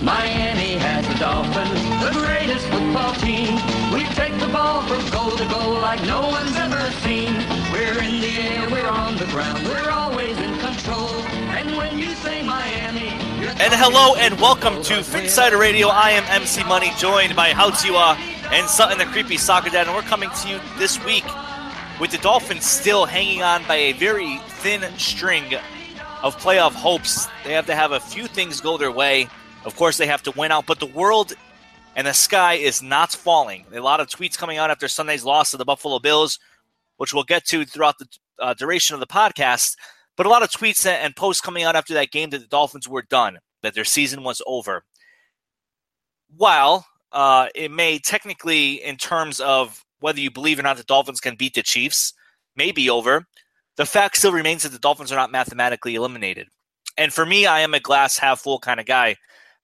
Miami has the Dolphins, the greatest football team. We take the ball from goal to goal like no one's ever seen. We're in the air, we're on the ground, we're always in control. And when you say Miami, And hello and welcome to Phinsider Radio. I am MC Money, joined by Hautsiwa and Sutton, the creepy soccer dad, and we're coming to you this week with the Dolphins still hanging on by a very thin string of playoff hopes. They have to have a few things go their way. Of course, they have to win out, but the world and the sky is not falling. A lot of tweets coming out after Sunday's loss to the Buffalo Bills, which we'll get to throughout the uh, duration of the podcast. But a lot of tweets and posts coming out after that game that the Dolphins were done, that their season was over. While uh, it may technically, in terms of whether you believe or not the Dolphins can beat the Chiefs, may be over, the fact still remains that the Dolphins are not mathematically eliminated. And for me, I am a glass half full kind of guy,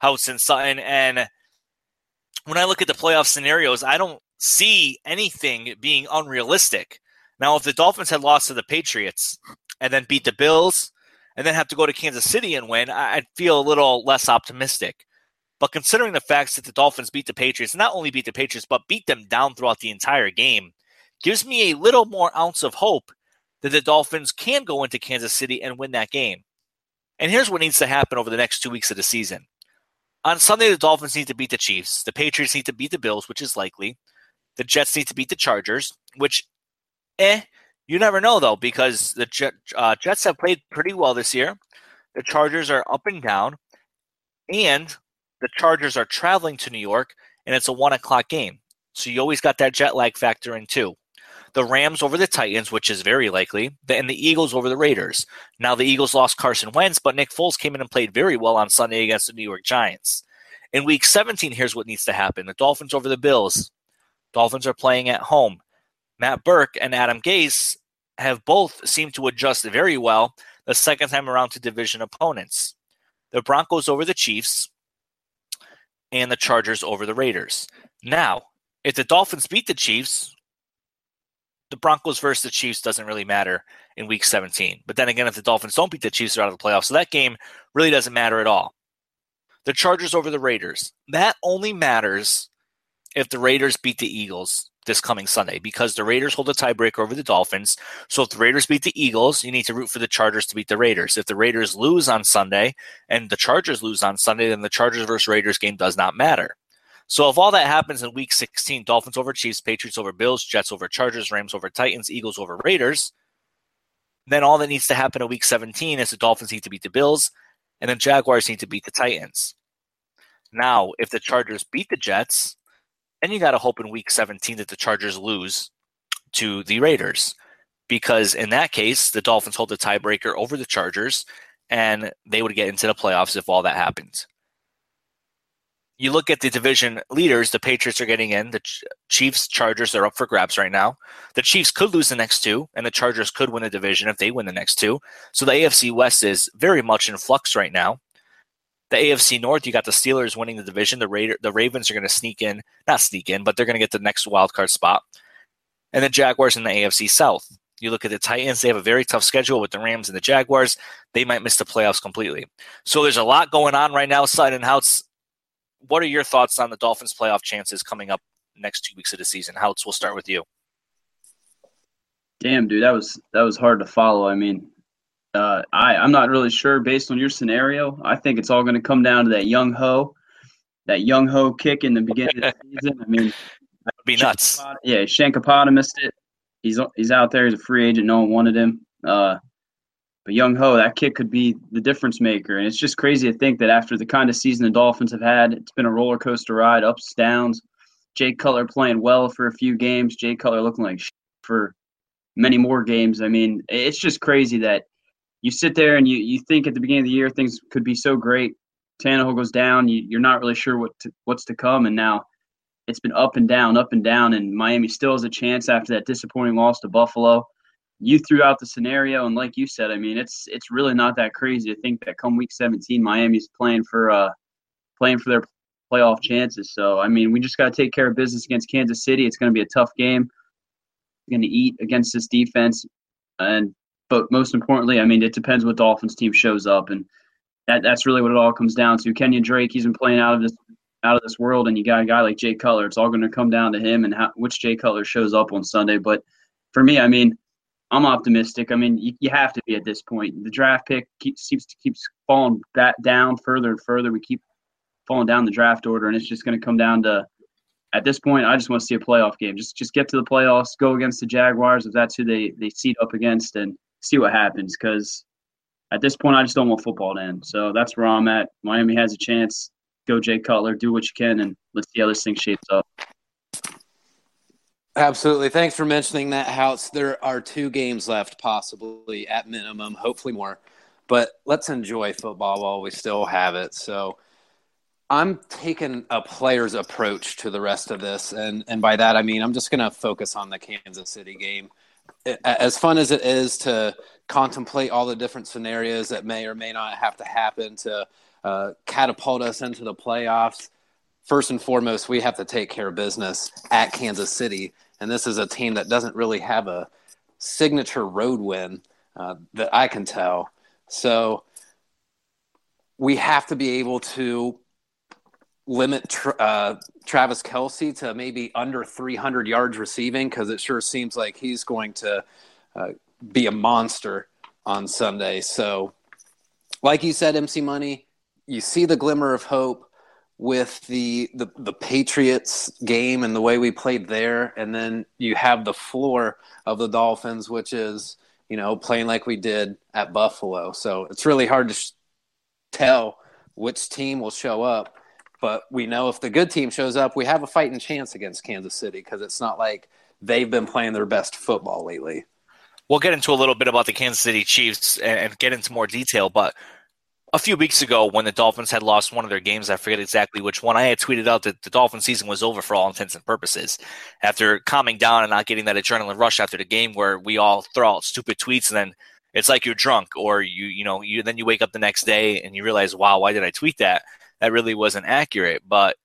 Houtz and Sutton. And when I look at the playoff scenarios, I don't see anything being unrealistic. Now, if the Dolphins had lost to the Patriots and then beat the Bills and then have to go to Kansas City and win, I'd feel a little less optimistic. But considering the facts that the Dolphins beat the Patriots, not only beat the Patriots, but beat them down throughout the entire game, gives me a little more ounce of hope that the Dolphins can go into Kansas City and win that game. And here's what needs to happen over the next two weeks of the season. On Sunday, the Dolphins need to beat the Chiefs. The Patriots need to beat the Bills, which is likely. The Jets need to beat the Chargers, which, eh, you never know though, because the Jet, uh, Jets have played pretty well this year. The Chargers are up and down, and the Chargers are traveling to New York, and it's a one o'clock game. So you always got that jet lag factor in too. The Rams over the Titans, which is very likely, and the Eagles over the Raiders. Now the Eagles lost Carson Wentz, but Nick Foles came in and played very well on Sunday against the New York Giants. In week 17, here's what needs to happen. The Dolphins over the Bills. Dolphins are playing at home. Matt Burke and Adam Gase have both seemed to adjust very well the second time around to division opponents. The Broncos over the Chiefs and the Chargers over the Raiders. Now, if the Dolphins beat the Chiefs, the Broncos versus the Chiefs doesn't really matter in week 17. But then again, if the Dolphins don't beat the Chiefs, they're out of the playoffs. So that game really doesn't matter at all. The Chargers over the Raiders. That only matters if the Raiders beat the Eagles this coming Sunday because the Raiders hold a tiebreaker over the Dolphins. So if the Raiders beat the Eagles, you need to root for the Chargers to beat the Raiders. If the Raiders lose on Sunday and the Chargers lose on Sunday, then the Chargers versus Raiders game does not matter. So if all that happens in week 16, Dolphins over Chiefs, Patriots over Bills, Jets over Chargers, Rams over Titans, Eagles over Raiders, Then all that needs to happen in week 17 is the Dolphins need to beat the Bills, and then Jaguars need to beat the Titans. Now, if the Chargers beat the Jets, then you got to hope in week 17 that the Chargers lose to the Raiders. Because in that case, the Dolphins hold the tiebreaker over the Chargers, and they would get into the playoffs if all that happens you look at the division leaders, the Patriots are getting in. The Chiefs, Chargers are up for grabs right now. The Chiefs could lose the next two, and the Chargers could win the division if they win the next two. So the AFC West is very much in flux right now. The AFC North, you got the Steelers winning the division. The Raider, the Ravens are going to sneak in, not sneak in, but they're going to get the next wild card spot. And the Jaguars in the AFC South. You look at the Titans, they have a very tough schedule with the Rams and the Jaguars. They might miss the playoffs completely. So there's a lot going on right now, Sutton and Houtz what are your thoughts on the Dolphins' playoff chances coming up next two weeks of the season? Houtz, we'll start with you. Damn, dude, that was that was hard to follow. I mean, uh, I I'm not really sure based on your scenario. I think it's all going to come down to that Younghoe, that Younghoe kick in the beginning of the season. I mean, That'd be nuts. Yeah, Shankapata missed it. He's he's out there. He's a free agent. No one wanted him. Uh, but Younghoe, that kick could be the difference maker. And it's just crazy to think that after the kind of season the Dolphins have had, it's been a roller coaster ride, ups, downs. Jay Cutler playing well for a few games. Jay Cutler looking like for many more games. I mean, it's just crazy that you sit there and you, you think at the beginning of the year things could be so great. Tannehill goes down. You, you're not really sure what to, what's to come. And now it's been up and down, up and down. And Miami still has a chance after that disappointing loss to Buffalo you threw out the scenario, and like you said, I mean, it's it's really not that crazy to think that come week 17, Miami's playing for uh playing for their playoff chances. So I mean, we just got to take care of business against Kansas City. It's going to be a tough game. Going to eat against this defense, and but most importantly, I mean, it depends what Dolphins team shows up, and that that's really what it all comes down to. Kenyan Drake, he's been playing out of this out of this world, and you got a guy like Jay Cutler. It's all going to come down to him and how, which Jay Cutler shows up on Sunday. But for me, I mean I'm optimistic. I mean, you, you have to be at this point. The draft pick keeps keeps keeps falling back down further and further. We keep falling down the draft order, and it's just going to come down to at this point. I just want to see a playoff game. Just just get to the playoffs, go against the Jaguars if that's who they they seat up against, and see what happens. Because at this point, I just don't want football to end. So that's where I'm at. Miami has a chance. Go Jay Cutler, do what you can, and let's see how this thing shapes up. Absolutely. Thanks for mentioning that, Houtz. There are two games left, possibly at minimum, hopefully more. But let's enjoy football while we still have it. So I'm taking a player's approach to the rest of this. And, and by that, I mean, I'm just going to focus on the Kansas City game. As fun as it is to contemplate all the different scenarios that may or may not have to happen to uh, catapult us into the playoffs, first and foremost, we have to take care of business at Kansas City and this is a team that doesn't really have a signature road win uh, that I can tell. So we have to be able to limit uh, Travis Kelce to maybe under 300 yards receiving because it sure seems like he's going to uh, be a monster on Sunday. So, like you said, MC Money, you see the glimmer of hope with the, the the Patriots game and the way we played there, and then you have the floor of the Dolphins, which is you know playing like we did at Buffalo. So it's really hard to sh- tell which team will show up, but we know if the good team shows up, we have a fighting chance against Kansas City because it's not like they've been playing their best football lately. We'll get into a little bit about the Kansas City Chiefs and get into more detail, but a few weeks ago when the Dolphins had lost one of their games, I forget exactly which one, I had tweeted out that the Dolphin season was over for all intents and purposes. After calming down and not getting that adrenaline rush after the game where we all throw out stupid tweets and then it's like you're drunk or you you know, you then you wake up the next day and you realize, wow, why did I tweet that? That really wasn't accurate. But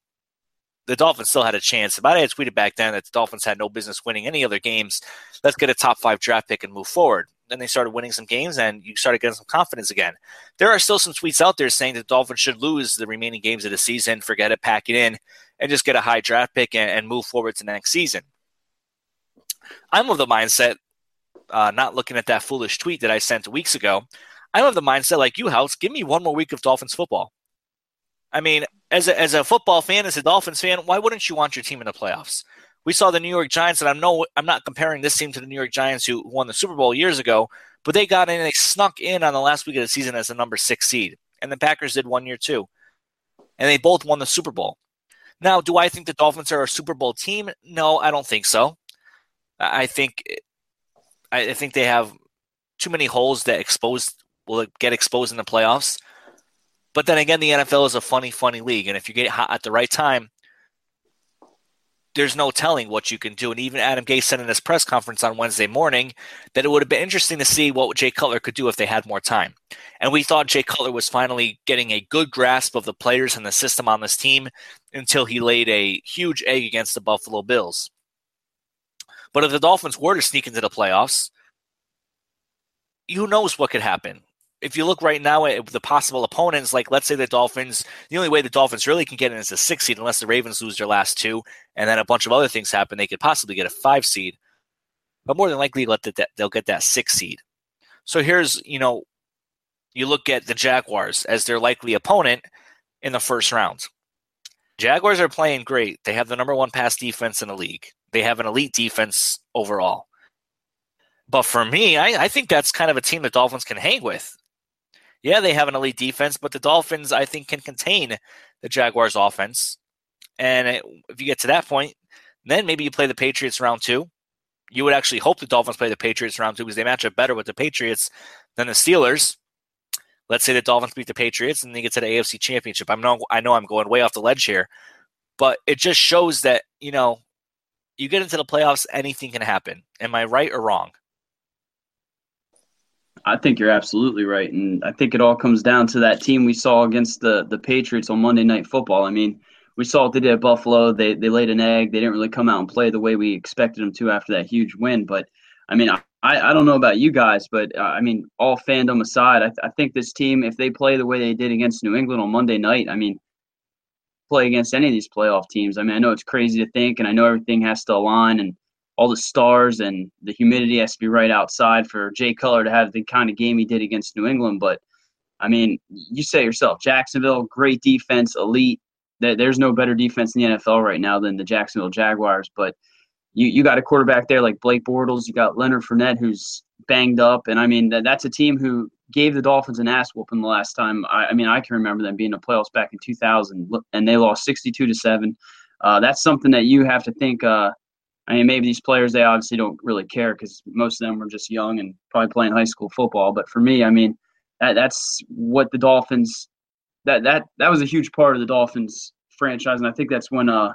the Dolphins still had a chance. If I had tweeted back then that the Dolphins had no business winning any other games, let's get a top five draft pick and move forward then they started winning some games and you started getting some confidence again. There are still some tweets out there saying that the Dolphins should lose the remaining games of the season, forget it, pack it in, and just get a high draft pick and, and move forward to next season. I'm of the mindset, uh, not looking at that foolish tweet that I sent weeks ago. I'm of the mindset like you, Houtz, give me one more week of Dolphins football. I mean, as a, as a football fan, as a Dolphins fan, why wouldn't you want your team in the playoffs? We saw the New York Giants, and I know I'm not comparing this team to the New York Giants who won the Super Bowl years ago, But they got in, and they snuck in on the last week of the season as the number six seed. And the Packers did one year too. And they both won the Super Bowl. Now, do I think the Dolphins are a Super Bowl team? No, I don't think so. I think I think they have too many holes that expose will get exposed in the playoffs. But then again, the NFL is a funny, funny league, and if you get hot at the right time, there's no telling what you can do. And even Adam Gase said in his press conference on Wednesday morning that it would have been interesting to see what Jay Cutler could do if they had more time. And we thought Jay Cutler was finally getting a good grasp of the players and the system on this team until he laid a huge egg against the Buffalo Bills. But if the Dolphins were to sneak into the playoffs, who knows what could happen? If you look right now at the possible opponents, like let's say the Dolphins, the only way the Dolphins really can get in is a six seed, unless the Ravens lose their last two, and then a bunch of other things happen. They could possibly get a five seed, but more than likely, let the, they'll get that six seed. So here's you know, you look at the Jaguars as their likely opponent in the first round. Jaguars are playing great. They have the number one pass defense in the league. They have an elite defense overall. But for me, I, I think that's kind of a team the Dolphins can hang with yeah, they have an elite defense, but the Dolphins, I think, can contain the Jaguars' offense. And if you get to that point, then maybe you play the Patriots round two. You would actually hope the Dolphins play the Patriots round two because they match up better with the Patriots than the Steelers. Let's say the Dolphins beat the Patriots and they get to the AFC Championship. I'm no, I know I'm going way off the ledge here, but it just shows that you know you get into the playoffs, anything can happen. Am I right or wrong? I think you're absolutely right, and I think it all comes down to that team we saw against the the Patriots on Monday Night Football. I mean, we saw what they did at Buffalo. They they laid an egg. They didn't really come out and play the way we expected them to after that huge win. But I mean, I I don't know about you guys, but uh, I mean, all fandom aside, I, th- I think this team, if they play the way they did against New England on Monday night, I mean, play against any of these playoff teams. I mean, I know it's crazy to think, and I know everything has to align and all the stars and the humidity has to be right outside for Jay Cutler to have the kind of game he did against New England. But I mean, you say yourself, Jacksonville, great defense, elite. There's no better defense in the NFL right now than the Jacksonville Jaguars. But you, you got a quarterback there like Blake Bortles. You got Leonard Fournette, who's banged up. And I mean, that, that's a team who gave the Dolphins an ass whooping the last time. I, I mean, I can remember them being in the playoffs back in 2000, and they lost 62 to 7. Uh, that's something that you have to think uh, I mean, maybe these players they obviously don't really care because most of them were just young and probably playing high school football. But for me, I mean, that, that's what the Dolphins that that that was a huge part of the Dolphins franchise, and I think that's when uh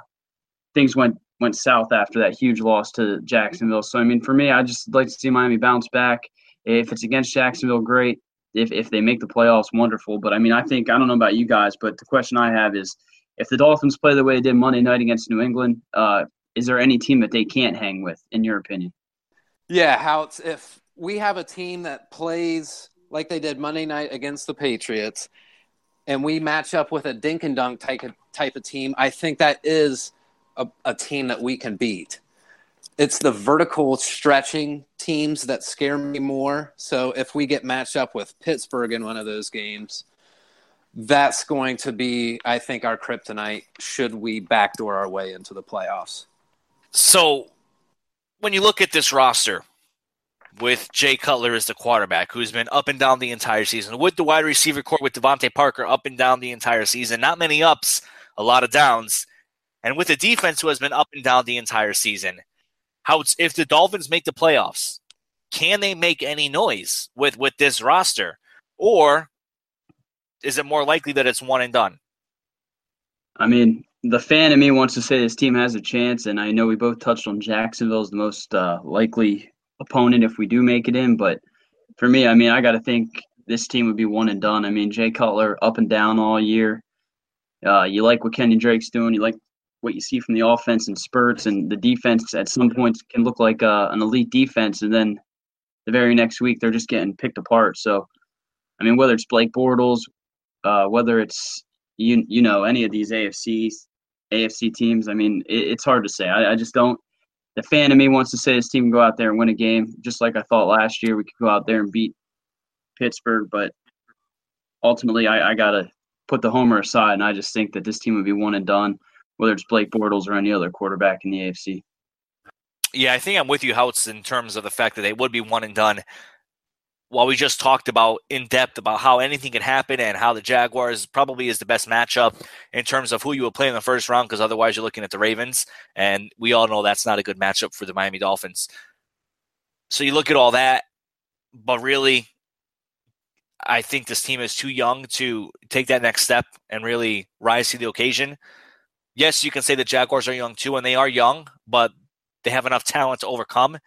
things went went south after that huge loss to Jacksonville. So I mean, for me, I just like to see Miami bounce back. If it's against Jacksonville, great. If if they make the playoffs, wonderful. But I mean, I think I don't know about you guys, but the question I have is if the Dolphins play the way they did Monday night against New England, uh, is there any team that they can't hang with, in your opinion? Yeah, how it's if we have a team that plays like they did Monday night against the Patriots, and we match up with a dink and dunk type of, type of team, I think that is a, a team that we can beat. It's the vertical stretching teams that scare me more. So if we get matched up with Pittsburgh in one of those games, that's going to be, I think, our kryptonite should we backdoor our way into the playoffs. So when you look at this roster with Jay Cutler as the quarterback, who's been up and down the entire season, with the wide receiver corps with DeVante Parker up and down the entire season, not many ups, a lot of downs, and with the defense who has been up and down the entire season, how if the Dolphins make the playoffs, can they make any noise with with this roster, or is it more likely that it's one and done? I mean, the fan in me wants to say this team has a chance, and I know we both touched on Jacksonville as the most uh, likely opponent if we do make it in. But for me, I mean, I got to think this team would be one and done. I mean, Jay Cutler up and down all year. Uh, you like what Kenyan Drake's doing. You like what you see from the offense and spurts, and the defense at some points can look like uh, an elite defense, and then the very next week they're just getting picked apart. So, I mean, whether it's Blake Bortles, uh, whether it's you you know any of these AFCs AFC teams. I mean, it, it's hard to say. I, I, just don't. The fan in me wants to say this team can go out there and win a game, just like I thought last year. We could go out there and beat Pittsburgh, but ultimately, I, I got to put the homer aside, and I just think that this team would be one and done, whether it's Blake Bortles or any other quarterback in the AFC. Yeah, I think I'm with you, Houtz, in terms of the fact that they would be one and done. While we just talked about in depth about how anything can happen and how the Jaguars probably is the best matchup in terms of who you would play in the first round, because otherwise you're looking at the Ravens, and we all know that's not a good matchup for the Miami Dolphins. So you look at all that, but really, I think this team is too young to take that next step and really rise to the occasion. Yes, you can say the Jaguars are young too, and they are young, but they have enough talent to overcome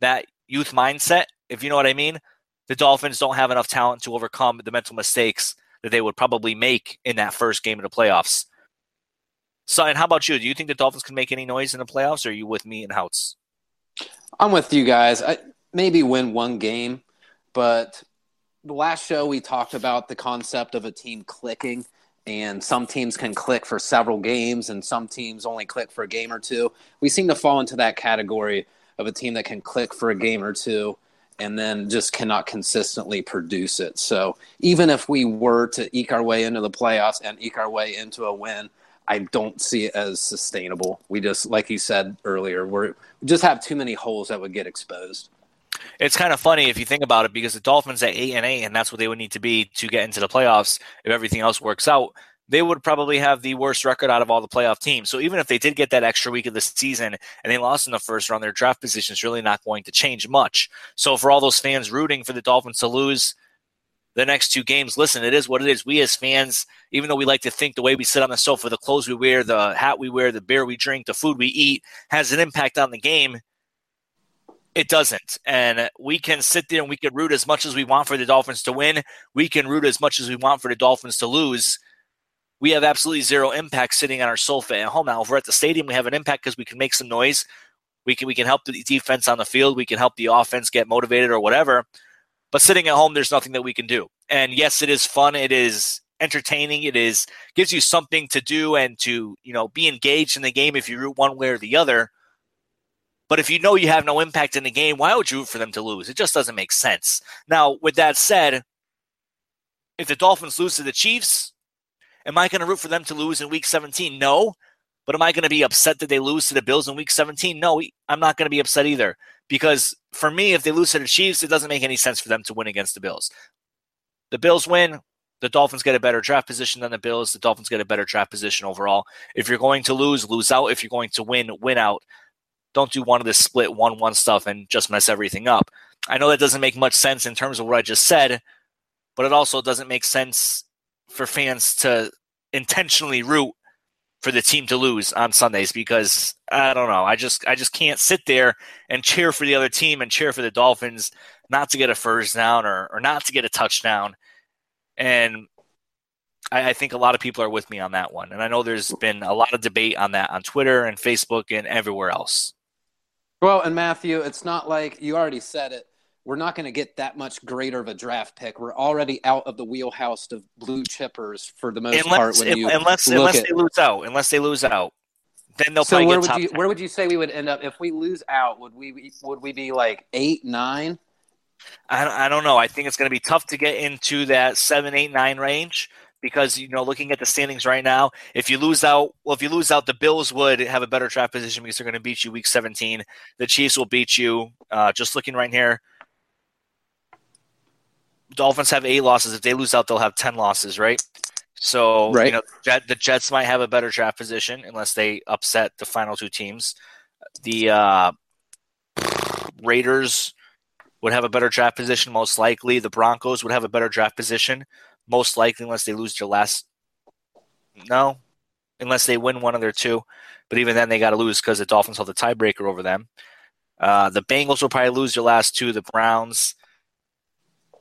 that youth mindset, if you know what I mean the Dolphins don't have enough talent to overcome the mental mistakes that they would probably make in that first game of the playoffs. And how about you? Do you think the Dolphins can make any noise in the playoffs, or are you with me and Houtz? I'm with you guys. I maybe win one game, but the last show we talked about the concept of a team clicking, and some teams can click for several games, and some teams only click for a game or two. We seem to fall into that category of a team that can click for a game or two and then just cannot consistently produce it. So even if we were to eke our way into the playoffs and eke our way into a win, I don't see it as sustainable. We just, like you said earlier, we're, we just have too many holes that would get exposed. It's kind of funny if you think about it because the Dolphins at eight and eight, and that's what they would need to be to get into the playoffs if everything else works out they would probably have the worst record out of all the playoff teams. So even if they did get that extra week of the season and they lost in the first round, their draft position is really not going to change much. So for all those fans rooting for the Dolphins to lose the next two games, listen, it is what it is. We as fans, even though we like to think the way we sit on the sofa, the clothes we wear, the hat we wear, the beer we drink, the food we eat has an impact on the game. It doesn't. And we can sit there and we can root as much as we want for the Dolphins to win. We can root as much as we want for the Dolphins to lose we have absolutely zero impact sitting on our sofa at home. Now, if we're at the stadium, we have an impact because we can make some noise. We can we can help the defense on the field. We can help the offense get motivated or whatever. But sitting at home, there's nothing that we can do. And yes, it is fun. It is entertaining. It is gives you something to do and to you know be engaged in the game if you root one way or the other. But if you know you have no impact in the game, why would you root for them to lose? It just doesn't make sense. Now, with that said, if the Dolphins lose to the Chiefs, Am I going to root for them to lose in week 17? No. But am I going to be upset that they lose to the Bills in week 17? No, I'm not going to be upset either. Because for me, if they lose to the Chiefs, it doesn't make any sense for them to win against the Bills. The Bills win, the Dolphins get a better draft position than the Bills. The Dolphins get a better draft position overall. If you're going to lose, lose out. If you're going to win, win out. Don't do one of this split one one stuff and just mess everything up. I know that doesn't make much sense in terms of what I just said, but it also doesn't make sense for fans to intentionally root for the team to lose on Sundays because I don't know. I just I just can't sit there and cheer for the other team and cheer for the Dolphins not to get a first down or, or not to get a touchdown. And I, I think a lot of people are with me on that one. And I know there's been a lot of debate on that on Twitter and Facebook and everywhere else. Well, and Matthew, it's not like you already said it we're not going to get that much greater of a draft pick. We're already out of the wheelhouse of blue chippers for the most unless, part. When you unless unless at, they lose out, unless they lose out, then they'll so where would you 10. where would you say we would end up if we lose out? Would we would we be like eight nine? I, I don't know. I think it's going to be tough to get into that seven, eight, nine range because you know looking at the standings right now if you lose out well if you lose out the bills would have a better draft position because they're going to beat you week 17 the chiefs will beat you uh, just looking right here Dolphins have eight losses. If they lose out, they'll have ten losses, right? So right. you know, Jet, the Jets might have a better draft position unless they upset the final two teams. The uh, Raiders would have a better draft position, most likely. The Broncos would have a better draft position, most likely, unless they lose their last. No, unless they win one of their two. But even then, they got to lose because the Dolphins hold the tiebreaker over them. Uh, the Bengals will probably lose their last two. The Browns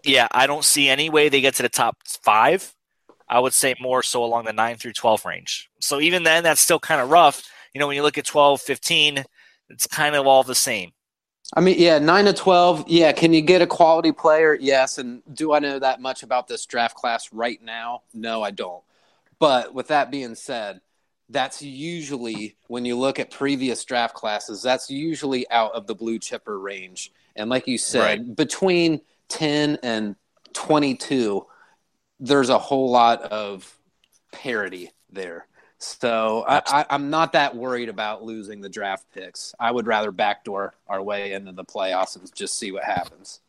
yeah, I don't see any way they get to the top five. I would say more so along the 9 through 12 range. So even then, that's still kind of rough. You know, when you look at 12, 15, it's kind of all the same. I mean, yeah, 9 to 12. Yeah, can you get a quality player? Yes. And do I know that much about this draft class right now? No, I don't. But with that being said, that's usually when you look at previous draft classes, that's usually out of the blue chipper range. And like you said, right. between – 10 and 22, there's a whole lot of parity there. So I, am not that worried about losing the draft picks. I would rather backdoor our way into the playoffs and just see what happens.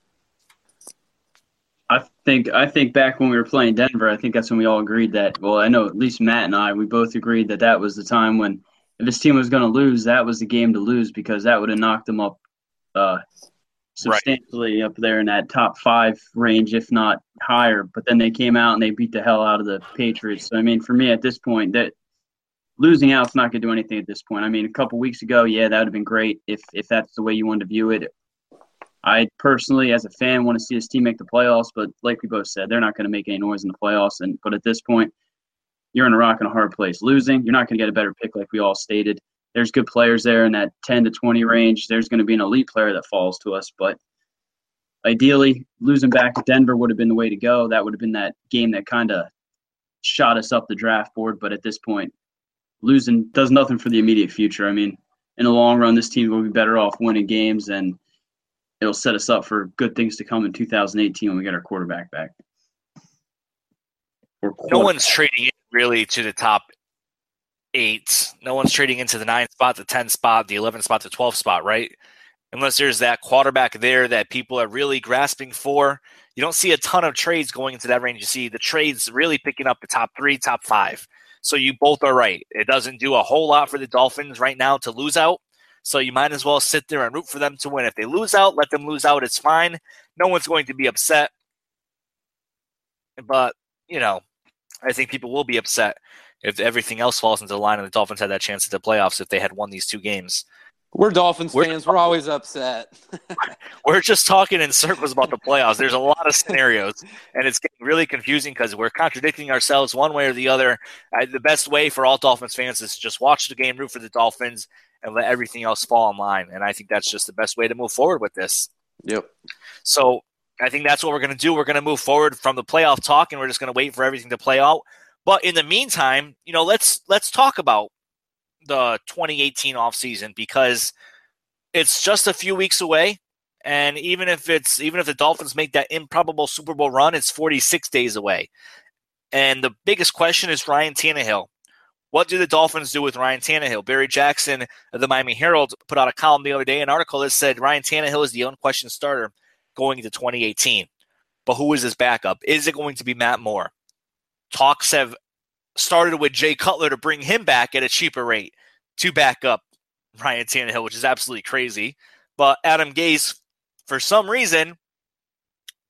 I think I think back when we were playing Denver, I think that's when we all agreed that. Well, I know at least Matt and I, we both agreed that that was the time when if this team was going to lose, that was the game to lose because that would have knocked them up uh, substantially right. up there in that top five range, if not higher. But then they came out and they beat the hell out of the Patriots. So I mean, for me at this point, that losing out's not going to do anything at this point. I mean, a couple weeks ago, yeah, that would have been great if if that's the way you wanted to view it. I personally, as a fan, want to see this team make the playoffs, but like we both said, they're not going to make any noise in the playoffs. And but at this point, you're in a rock and a hard place. Losing, you're not going to get a better pick, like we all stated. There's good players there in that 10 to 20 range. There's going to be an elite player that falls to us, but ideally, losing back to Denver would have been the way to go. That would have been that game that kind of shot us up the draft board. But at this point, losing does nothing for the immediate future. I mean, in the long run, this team will be better off winning games and it'll set us up for good things to come in 2018 when we get our quarterback back. No one's trading it really to the top eight. No one's trading into the nine spot, the 10 spot, the 11 spot, the 12 spot, right? Unless there's that quarterback there that people are really grasping for. You don't see a ton of trades going into that range. You see the trades really picking up the top three, top five. So you both are right. It doesn't do a whole lot for the Dolphins right now to lose out. So you might as well sit there and root for them to win. If they lose out, let them lose out. It's fine. No one's going to be upset. But, you know, I think people will be upset if everything else falls into line and the Dolphins had that chance at the playoffs if they had won these two games. We're Dolphins we're, fans. We're always upset. we're just talking in circles about the playoffs. There's a lot of scenarios, and it's getting really confusing because we're contradicting ourselves one way or the other. The best way for all Dolphins fans is to just watch the game, root for the Dolphins, and let everything else fall in line. And I think that's just the best way to move forward with this. Yep. So I think that's what we're going to do. We're going to move forward from the playoff talk, and we're just going to wait for everything to play out. But in the meantime, you know, let's let's talk about the 2018 offseason because it's just a few weeks away. And even if it's even if the Dolphins make that improbable Super Bowl run, it's 46 days away. And the biggest question is Ryan Tannehill. What do the Dolphins do with Ryan Tannehill? Barry Jackson of the Miami Herald put out a column the other day, an article that said Ryan Tannehill is the unquestioned starter going into 2018. But who is his backup? Is it going to be Matt Moore? Talks have started with Jay Cutler to bring him back at a cheaper rate to back up Ryan Tannehill, which is absolutely crazy. But Adam Gase, for some reason,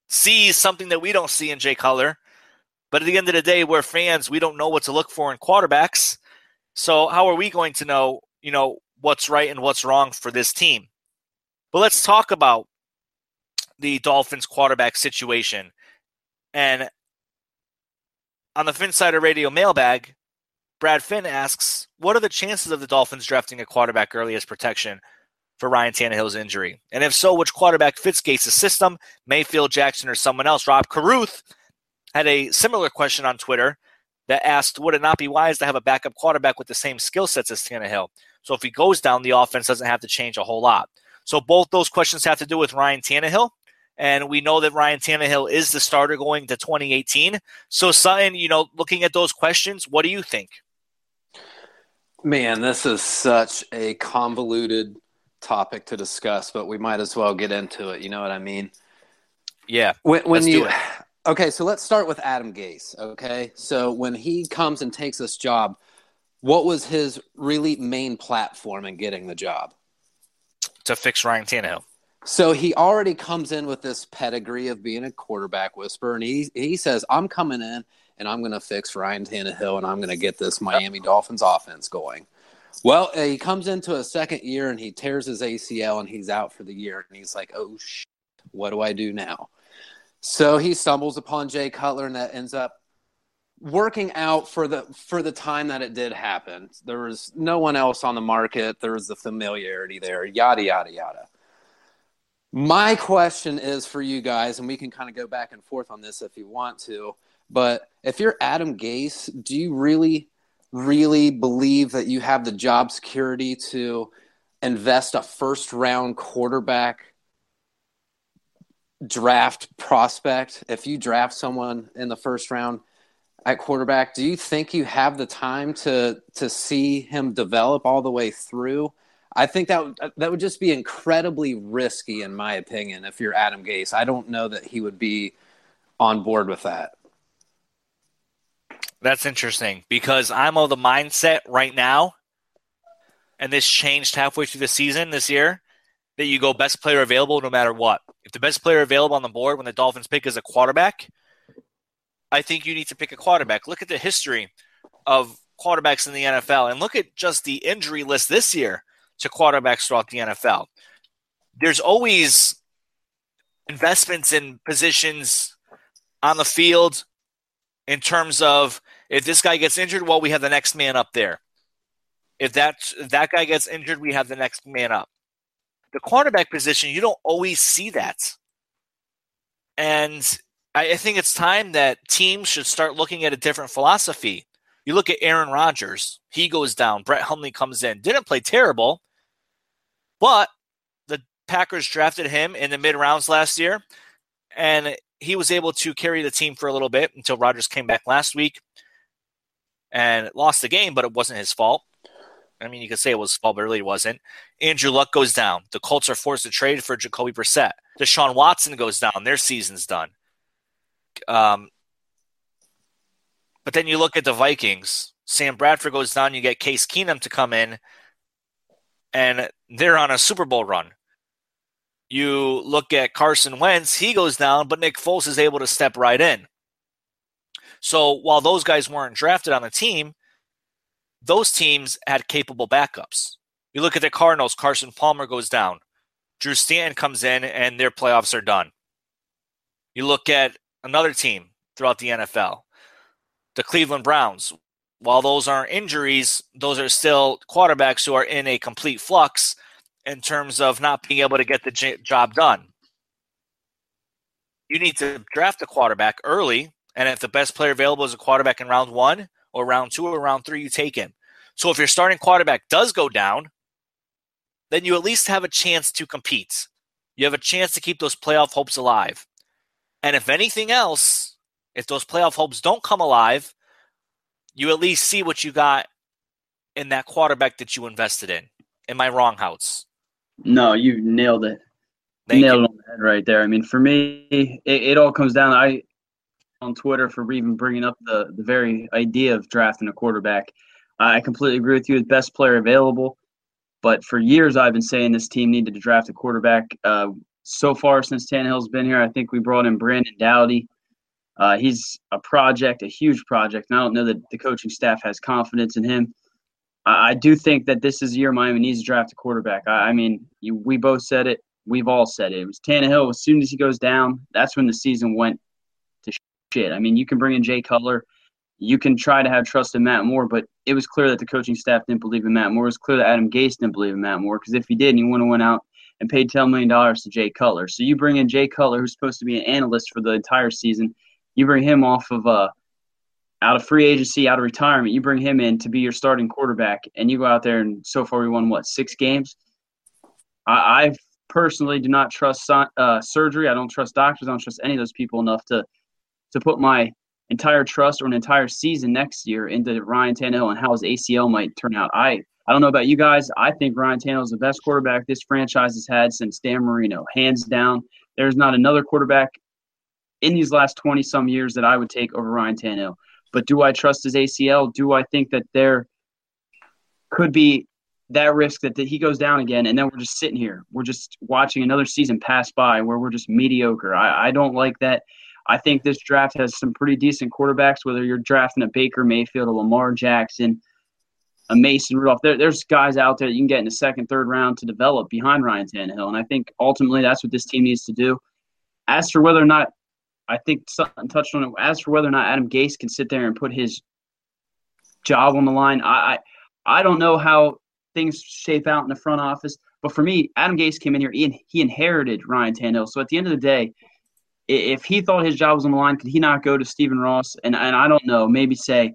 sees something that we don't see in Jay Cutler but at the end of the day, we're fans. We don't know what to look for in quarterbacks. So how are we going to know, you know, what's right and what's wrong for this team? But let's talk about the Dolphins quarterback situation. And on the Phinsider Radio mailbag, Brad Finn asks, "What are the chances of the Dolphins drafting a quarterback early as protection for Ryan Tannehill's injury? And if so, which quarterback fits Gase's system? Mayfield, Jackson, or someone else?" Rob Caruth had a similar question on Twitter that asked, would it not be wise to have a backup quarterback with the same skill sets as Tannehill? So if he goes down, the offense doesn't have to change a whole lot. So both those questions have to do with Ryan Tannehill. And we know that Ryan Tannehill is the starter going to 2018. So, Sutton, you know, looking at those questions, what do you think? Man, this is such a convoluted topic to discuss, but we might as well get into it. You know what I mean? Yeah. When, when you, Okay, so let's start with Adam Gase. Okay, so when he comes and takes this job, what was his really main platform in getting the job? To fix Ryan Tannehill. So he already comes in with this pedigree of being a quarterback whisperer, and he he says, "I'm coming in and I'm going to fix Ryan Tannehill, and I'm going to get this Miami Dolphins offense going." Well, uh, he comes into a second year and he tears his ACL and he's out for the year, and he's like, "Oh shit, what do I do now?" So he stumbles upon Jay Cutler, and that ends up working out for the for the time that it did happen. There was no one else on the market. There was the familiarity there. Yada yada yada. My question is for you guys, and we can kind of go back and forth on this if you want to. But if you're Adam Gase, do you really, really believe that you have the job security to invest a first round quarterback draft prospect, if you draft someone in the first round at quarterback, do you think you have the time to to see him develop all the way through? I think that that would just be incredibly risky, in my opinion. If you're Adam Gase, I don't know that he would be on board with that. That's interesting because I'm of the mindset right now, and this changed halfway through the season this year, that you go best player available no matter what. If the best player available on the board when the Dolphins pick is a quarterback, I think you need to pick a quarterback. Look at the history of quarterbacks in the NFL and look at just the injury list this year to quarterbacks throughout the NFL. There's always investments in positions on the field in terms of if this guy gets injured, well, we have the next man up there. If that if that guy gets injured, we have the next man up. The quarterback position, you don't always see that. And I, I think it's time that teams should start looking at a different philosophy. You look at Aaron Rodgers, he goes down. Brett Hundley comes in. Didn't play terrible, but the Packers drafted him in the mid rounds last year, and he was able to carry the team for a little bit until Rodgers came back last week and lost the game, but it wasn't his fault. I mean, you could say it was his fault, but really it wasn't. Andrew Luck goes down. The Colts are forced to trade for Jacoby Brissett. Deshaun Watson goes down. Their season's done. Um, but then you look at the Vikings. Sam Bradford goes down. You get Case Keenum to come in, and they're on a Super Bowl run. You look at Carson Wentz. He goes down, but Nick Foles is able to step right in. So while those guys weren't drafted on the team, those teams had capable backups. You look at the Cardinals, Carson Palmer goes down. Drew Stanton comes in and their playoffs are done. You look at another team throughout the NFL, the Cleveland Browns. While those aren't injuries, those are still quarterbacks who are in a complete flux in terms of not being able to get the job done. You need to draft a quarterback early and if the best player available is a quarterback in round one or round two or round three, you take him. So if your starting quarterback does go down, then you at least have a chance to compete. You have a chance to keep those playoff hopes alive. And if anything else, if those playoff hopes don't come alive, you at least see what you got in that quarterback that you invested in. Am I wrong, Houtz? No, you nailed it. Thank nailed you. it on the head right there. I mean, for me, it, it all comes down. I on Twitter for even bringing up the the very idea of drafting a quarterback. I completely agree with you. As best player available, but for years I've been saying this team needed to draft a quarterback. Uh, so far since Tannehill's been here, I think we brought in Brandon Doughty. Uh, he's a project, a huge project. And I don't know that the coaching staff has confidence in him. I, I do think that this is a year Miami needs to draft a quarterback. I, I mean, you, we both said it. We've all said it. It was Tannehill. As soon as he goes down, that's when the season went to shit. I mean, you can bring in Jay Cutler, you can try to have trust in Matt Moore, but it was clear that the coaching staff didn't believe in Matt Moore. It was clear that Adam Gase didn't believe in Matt Moore because if he did, he wouldn't have went out and paid $10 million to Jay Cutler. So you bring in Jay Cutler, who's supposed to be an analyst for the entire season. You bring him off of uh, out of free agency, out of retirement. You bring him in to be your starting quarterback, and you go out there and so far we won what six games. I, I personally do not trust uh, surgery. I don't trust doctors. I don't trust any of those people enough to to put my entire trust or an entire season next year into Ryan Tannehill and how his ACL might turn out. I I don't know about you guys. I think Ryan Tannehill is the best quarterback this franchise has had since Dan Marino, hands down. There's not another quarterback in these last 20 some years that I would take over Ryan Tannehill. But do I trust his ACL? Do I think that there could be that risk that, that he goes down again and then we're just sitting here? We're just watching another season pass by where we're just mediocre. I, I don't like that. I think this draft has some pretty decent quarterbacks, whether you're drafting a Baker Mayfield, a Lamar Jackson, a Mason Rudolph. There, there's guys out there that you can get in the second, third round to develop behind Ryan Tannehill. And I think ultimately that's what this team needs to do. As for whether or not, I think Sutton touched on it. As for whether or not Adam Gase can sit there and put his job on the line, I, I, I don't know how things shape out in the front office. But for me, Adam Gase came in here. He, he inherited Ryan Tannehill. So at the end of the day, if he thought his job was on the line, could he not go to Stephen Ross and and I don't know, maybe say,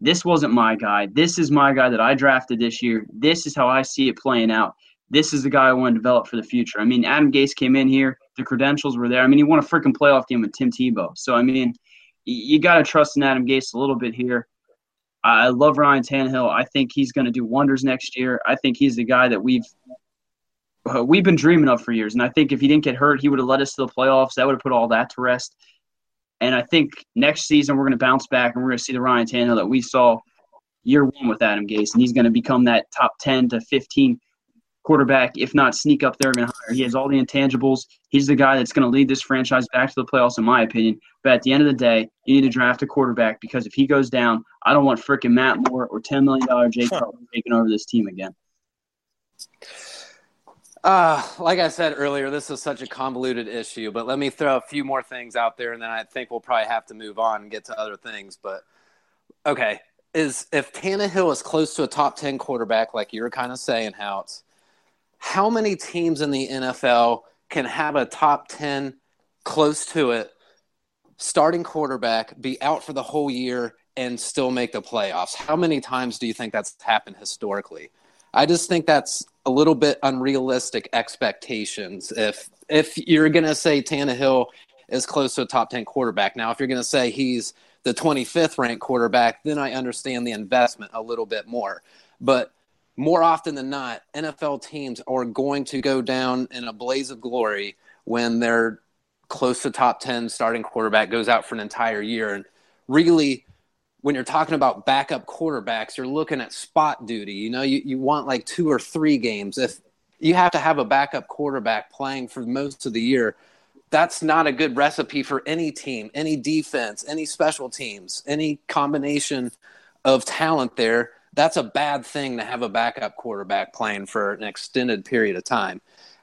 this wasn't my guy. This is my guy that I drafted this year. This is how I see it playing out. This is the guy I want to develop for the future. I mean, Adam Gase came in here. The credentials were there. I mean, he won a freaking playoff game with Tim Tebow. So I mean, you got to trust in Adam Gase a little bit here. I love Ryan Tannehill. I think he's going to do wonders next year. I think he's the guy that we've uh, we've been dreaming of for years. And I think if he didn't get hurt, he would have led us to the playoffs. That would have put all that to rest. And I think next season we're going to bounce back and we're going to see the Ryan Tannehill that we saw year one with Adam Gase, and he's going to become that top 10 to 15 quarterback, if not sneak up there even higher. He has all the intangibles. He's the guy that's going to lead this franchise back to the playoffs, in my opinion. But at the end of the day, you need to draft a quarterback because if he goes down, I don't want freaking Matt Moore or $10 million Jay Cutler taking over this team again. Uh, like I said earlier, this is such a convoluted issue, but let me throw a few more things out there and then I think we'll probably have to move on and get to other things. But okay, is if Tannehill is close to a top 10 quarterback, like you were kind of saying, Houtz, how many teams in the NFL can have a top 10 close to it starting quarterback be out for the whole year and still make the playoffs? How many times do you think that's happened historically? I just think that's a little bit unrealistic expectations. If if you're gonna say Tannehill is close to a top ten quarterback, now if you're gonna say he's the 25th ranked quarterback, then I understand the investment a little bit more. But more often than not, NFL teams are going to go down in a blaze of glory when their close to top 10 starting quarterback goes out for an entire year. And really, when you're talking about backup quarterbacks, you're looking at spot duty. You know, you, you want like two or three games. If you have to have a backup quarterback playing for most of the year, that's not a good recipe for any team, any defense, any special teams, any combination of talent there. That's a bad thing to have a backup quarterback playing for an extended period of time.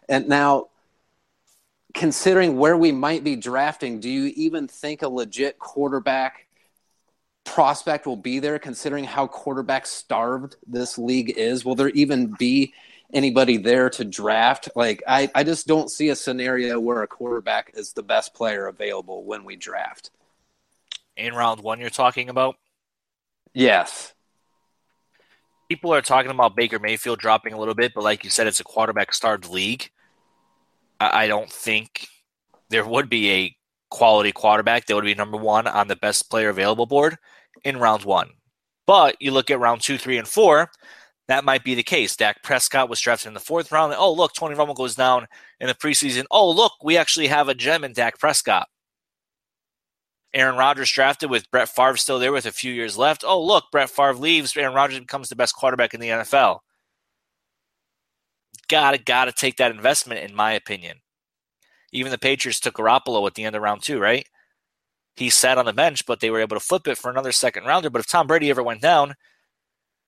And now, considering where we might be drafting, do you even think a legit quarterback prospect will be there considering how quarterback starved this league is? Will there even be anybody there to draft? Like, I, I just don't see a scenario where a quarterback is the best player available when we draft. In round one, you're talking about? Yes. People are talking about Baker Mayfield dropping a little bit, but like you said, it's a quarterback starved league. I, I don't think there would be a quality quarterback that would be number one on the best player available board in round one. But you look at round two, three, and four, that might be the case. Dak Prescott was drafted in the fourth round. Oh, look, Tony Romo goes down in the preseason. Oh, look, we actually have a gem in Dak Prescott. Aaron Rodgers drafted with Brett Favre still there with a few years left. Oh, look, Brett Favre leaves. Aaron Rodgers becomes the best quarterback in the NFL. Gotta, gotta take that investment, in my opinion. Even the Patriots took Garoppolo at the end of round two, right? he sat on the bench, but they were able to flip it for another second rounder. But if Tom Brady ever went down,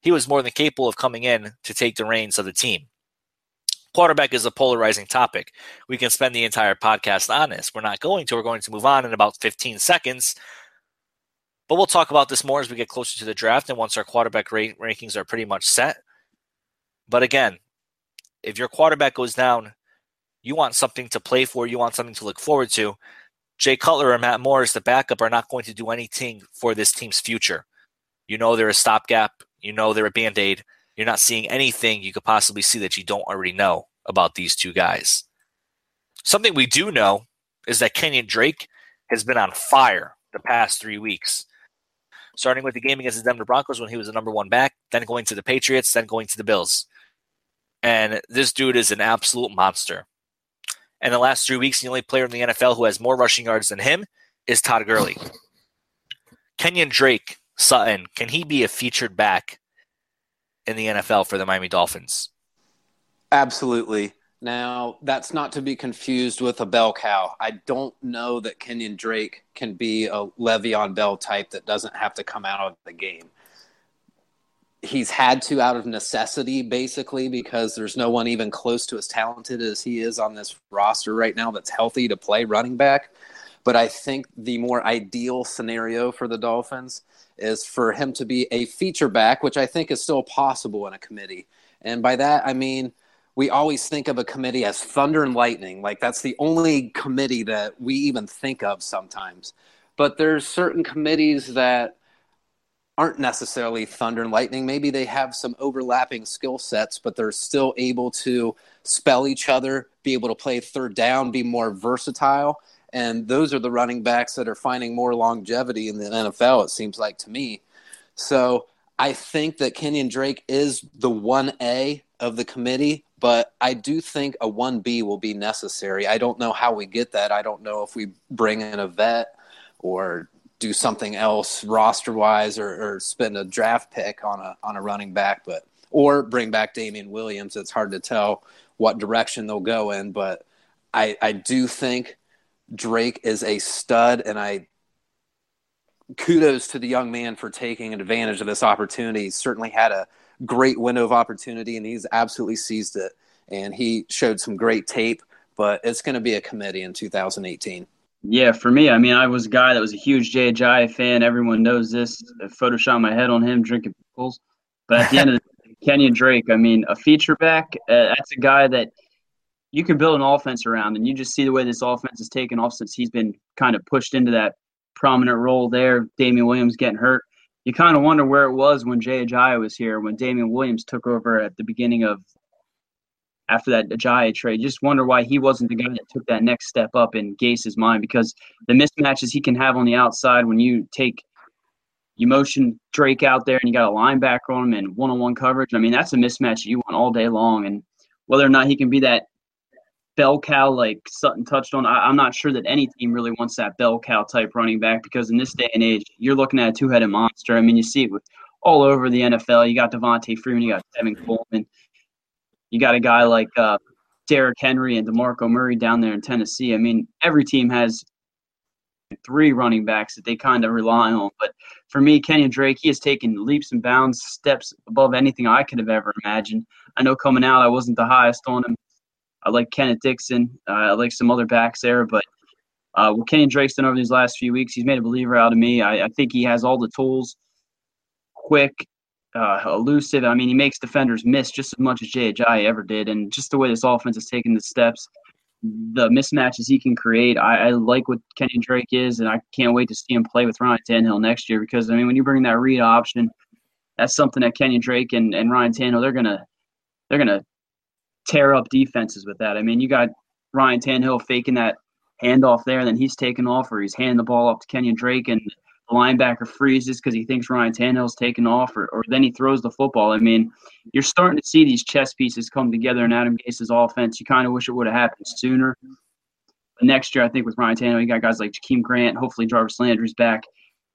he was more than capable of coming in to take the reins of the team. Quarterback is a polarizing topic. We can spend the entire podcast on this. We're not going to. We're going to move on in about 15 seconds. But we'll talk about this more as we get closer to the draft and once our quarterback rate rankings are pretty much set. But again, if your quarterback goes down, you want something to play for, you want something to look forward to. Jay Cutler or Matt Moore as the backup are not going to do anything for this team's future. You know they're a stopgap. You know they're a band aid. You're not seeing anything you could possibly see that you don't already know about these two guys. Something we do know is that Kenyan Drake has been on fire the past three weeks. Starting with the game against the Denver Broncos when he was the number one back, then going to the Patriots, then going to the Bills. And this dude is an absolute monster. And the last three weeks, the only player in the NFL who has more rushing yards than him is Todd Gurley. Kenyan Drake, Sutton, can he be a featured back in the NFL for the Miami Dolphins? Absolutely. Now, that's not to be confused with a bell cow. I don't know that Kenyan Drake can be a Le'Veon Bell type that doesn't have to come out of the game he's had to out of necessity basically because there's no one even close to as talented as he is on this roster right now that's healthy to play running back but i think the more ideal scenario for the dolphins is for him to be a feature back which i think is still possible in a committee and by that i mean we always think of a committee as thunder and lightning like that's the only committee that we even think of sometimes but there's certain committees that aren't necessarily thunder and lightning. Maybe they have some overlapping skill sets, but they're still able to spell each other, be able to play third down, be more versatile. And those are the running backs that are finding more longevity in the NFL, it seems like to me. So I think that Kenyan Drake is the 1A of the committee, but I do think a 1B will be necessary. I don't know how we get that. I don't know if we bring in a vet or do something else roster wise or, or spend a draft pick on a on a running back, but or bring back Damien Williams. It's hard to tell what direction they'll go in, but I I do think Drake is a stud, and I kudos to the young man for taking advantage of this opportunity. He's certainly had a great window of opportunity, and he's absolutely seized it. And he showed some great tape, but it's going to be a committee in 2018. Yeah, for me, I mean, I was a guy that was a huge Ajayi fan. Everyone knows this. I photoshopped my head on him drinking pickles. But at the end of the Kenyan Drake, I mean, a feature back, uh, that's a guy that you can build an offense around. And you just see the way this offense has taken off since he's been kind of pushed into that prominent role there. Damien Williams getting hurt. You kind of wonder where it was when Jay Ajayi was here, when Damien Williams took over at the beginning of after that Ajayi trade. Just wonder why he wasn't the guy that took that next step up in Gase's mind because the mismatches he can have on the outside when you take you motion Drake out there and you got a linebacker on him and one on one coverage. I mean, that's a mismatch you want all day long. And whether or not he can be that bell cow like Sutton touched on, I, am not sure that any team really wants that bell cow type running back because in this day and age, you're looking at a two headed monster. I mean, you see it with all over the NFL. You got Devonta Freeman, you got Tevin Coleman, you got a guy like uh, Derrick Henry and DeMarco Murray down there in Tennessee. I mean, every team has three running backs that they kind of rely on. But for me, Kenyan Drake, he has taken leaps and bounds, steps above anything I could have ever imagined. I know coming out, I wasn't the highest on him. I like Kenneth Dixon. Uh, I like some other backs there, but uh, what Kenyan Drake's over these last few weeks, he's made a believer out of me. I, I think he has all the tools, quick, uh, elusive. I mean, he makes defenders miss just as much as Ajayi ever did, and just the way this offense is taking the steps, the mismatches he can create. I, I like what Kenyan Drake is, and I can't wait to see him play with Ryan Tannehill next year because I mean, when you bring that read option, that's something that Kenyan Drake and, and Ryan Tannehill they're gonna they're gonna tear up defenses with that. I mean, you got Ryan Tannehill faking that handoff there, and then he's taking off, or he's handing the ball up to Kenyan Drake, and the linebacker freezes because he thinks Ryan Tannehill's taking off, or, or then he throws the football. I mean, you're starting to see these chess pieces come together in Adam Gase's offense. You kind of wish it would have happened sooner. But next year, I think with Ryan Tannehill, you got guys like Jakeem Grant. Hopefully, Jarvis Landry's back.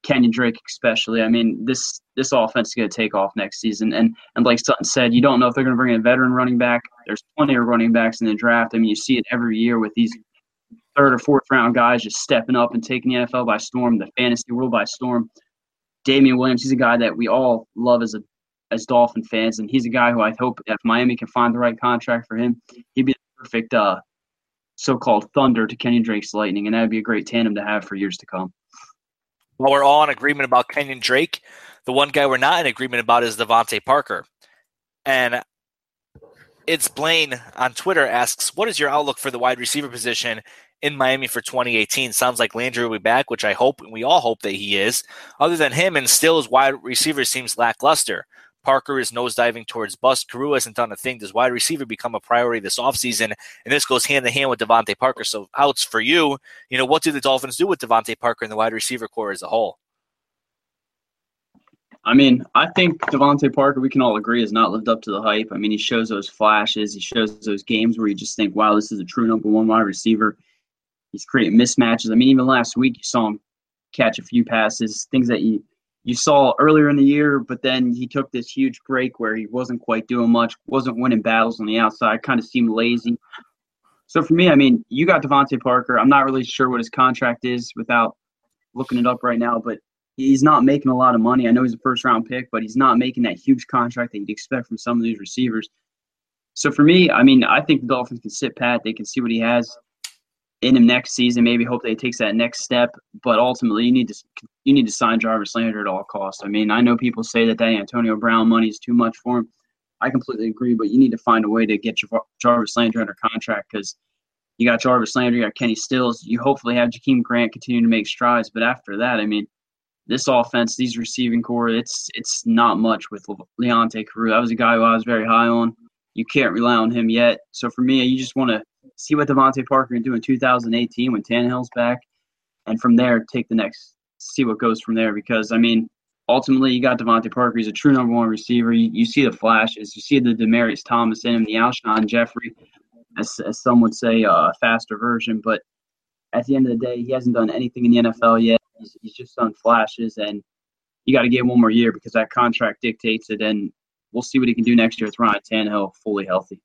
Kenyan Drake, especially. I mean, this this offense is going to take off next season. And and like Sutton said, you don't know if they're going to bring in a veteran running back. There's plenty of running backs in the draft. I mean, you see it every year with these third or fourth round guys just stepping up and taking the NFL by storm, the fantasy world by storm. Damien Williams, he's a guy that we all love as a as Dolphin fans, and he's a guy who I hope if Miami can find the right contract for him, he'd be the perfect uh, so-called thunder to Kenyan Drake's lightning, and that'd be a great tandem to have for years to come. Well, we're all in agreement about Kenyan Drake. The one guy we're not in agreement about is DeVante Parker. And it's Blaine on Twitter asks, "What is your outlook for the wide receiver position in Miami for 2018. Sounds like Landry will be back, which I hope and we all hope that he is. Other than him, and still his wide receiver seems lackluster. Parker is nosediving towards bust. Carroo hasn't done a thing. Does wide receiver become a priority this offseason? And this goes hand in hand with DeVante Parker. So, outs for you. You know, what do the Dolphins do with DeVante Parker and the wide receiver corps as a whole? I mean, I think DeVante Parker, we can all agree, has not lived up to the hype. I mean, he shows those flashes. He shows those games where you just think, wow, this is a true number one wide receiver. He's creating mismatches. I mean, even last week you saw him catch a few passes, things that you you saw earlier in the year, but then he took this huge break where he wasn't quite doing much, wasn't winning battles on the outside, kind of seemed lazy. So for me, I mean, you got DeVante Parker. I'm not really sure what his contract is without looking it up right now, but he's not making a lot of money. I know he's a first round pick, but he's not making that huge contract that you'd expect from some of these receivers. So for me, I mean, I think the Dolphins can sit pat. They can see what he has in him next season. Maybe hope that he takes that next step. But ultimately, you need to you need to sign Jarvis Landry at all costs. I mean, I know people say that that Antonio Brown money is too much for him. I completely agree, but you need to find a way to get Jar- Jarvis Landry under contract because you got Jarvis Landry, you got Kenny Stills. You hopefully have Jakeem Grant continue to make strides, but after that, I mean, this offense, these receiving corps, it's it's not much with Leonte Carroo. That was a guy who I was very high on. You can't rely on him yet. So for me, you just want to see what DeVante Parker can do in 2018 when Tannehill's back, and from there take the next, see what goes from there. Because I mean, ultimately you got DeVante Parker. He's a true number one receiver. You, you see the flashes. You see the Demaryius Thomas in him, the Alshon Jeffery, as, as some would say, uh, a faster version. But at the end of the day, he hasn't done anything in the NFL yet. He's, he's just done flashes, and you got to give him one more year because that contract dictates it. And we'll see what he can do next year with Ryan Tannehill fully healthy.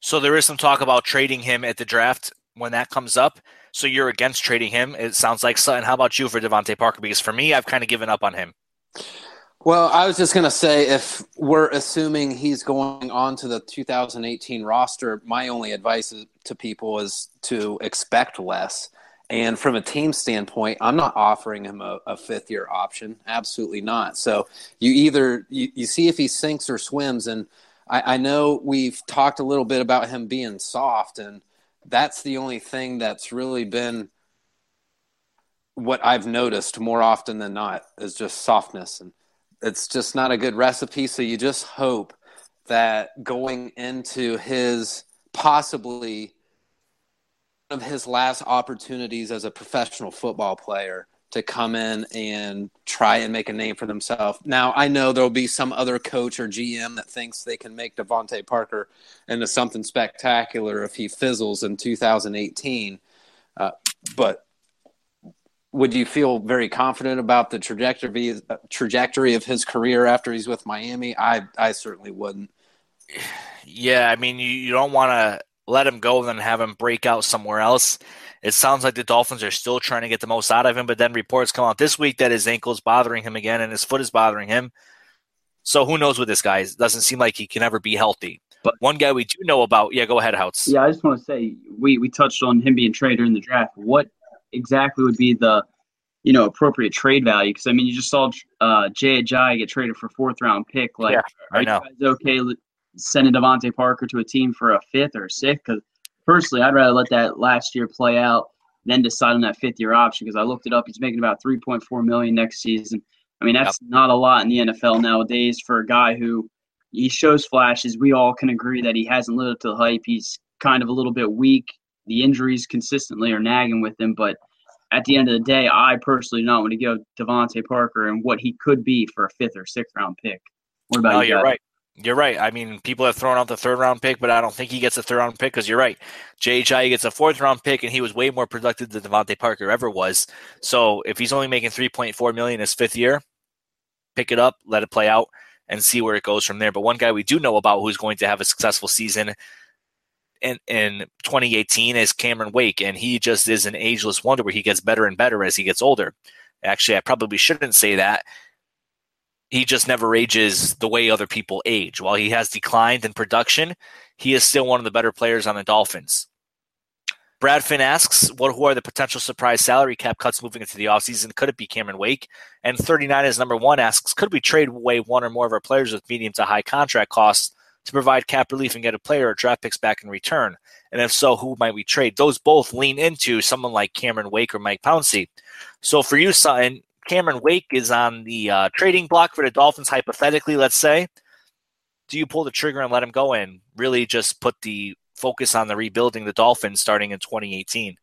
So there is some talk about trading him at the draft when that comes up. So you're against trading him. It sounds like Sutton. How about you for DeVante Parker? Because for me, I've kind of given up on him. Well, I was just going to say if we're assuming he's going on to the 2018 roster, my only advice to people is to expect less. And from a team standpoint, I'm not offering him a, a fifth year option. Absolutely not. So you either you, you see if he sinks or swims. And I, I know we've talked a little bit about him being soft, and that's the only thing that's really been what I've noticed more often than not is just softness. And it's just not a good recipe. So you just hope that going into his possibly of his last opportunities as a professional football player to come in and try and make a name for themselves. Now, I know there'll be some other coach or GM that thinks they can make DeVante Parker into something spectacular if he fizzles in 2018. Uh, but would you feel very confident about the trajectory trajectory of his career after he's with Miami? I I certainly wouldn't. Yeah, I mean, you, you don't want to let him go and then have him break out somewhere else. It sounds like the Dolphins are still trying to get the most out of him, but then reports come out this week that his ankle is bothering him again and his foot is bothering him. So who knows with this guy? It doesn't seem like he can ever be healthy. But one guy we do know about, yeah, go ahead, Houtz. Yeah, I just want to say we we touched on him being traded in the draft. What exactly would be the you know appropriate trade value? Because I mean, you just saw uh, Jay Ajayi get traded for fourth round pick. Like, yeah, are you guys okay sending DeVante Parker to a team for a fifth or a sixth? Because personally, I'd rather let that last year play out than decide on that fifth year option. Because I looked it up, he's making about three point four million next season. I mean, that's yep. not a lot in the NFL nowadays for a guy who he shows flashes. We all can agree that he hasn't lived up to the hype. He's kind of a little bit weak. The injuries consistently are nagging with him, but at the end of the day, I personally do not want to go DeVante Parker and what he could be for a fifth or sixth round pick. What about no, you? You're guys? right. You're right. I mean, people have thrown out the third round pick, but I don't think he gets a third round pick because you're right. Ajayi gets a fourth round pick, and he was way more productive than DeVante Parker ever was. So if he's only making 3.4 million his fifth year, pick it up, let it play out, and see where it goes from there. But one guy we do know about who's going to have a successful season in, in 2018 is Cameron Wake, and he just is an ageless wonder where he gets better and better as he gets older. Actually, I probably shouldn't say that he just never ages the way other people age. While he has declined in production, he is still one of the better players on the Dolphins. Brad Finn asks, what who are the potential surprise salary cap cuts moving into the offseason? Could it be Cameron Wake? And 39 is number one asks, could we trade away one or more of our players with medium to high contract costs to provide cap relief and get a player or draft picks back in return? And if so, who might we trade? Those both lean into someone like Cameron Wake or Mike Pouncey. So for you, Sutton, Cameron Wake is on the uh, trading block for the Dolphins, hypothetically, let's say, do you pull the trigger and let him go and really just put the focus on the rebuilding the Dolphins starting in 2018?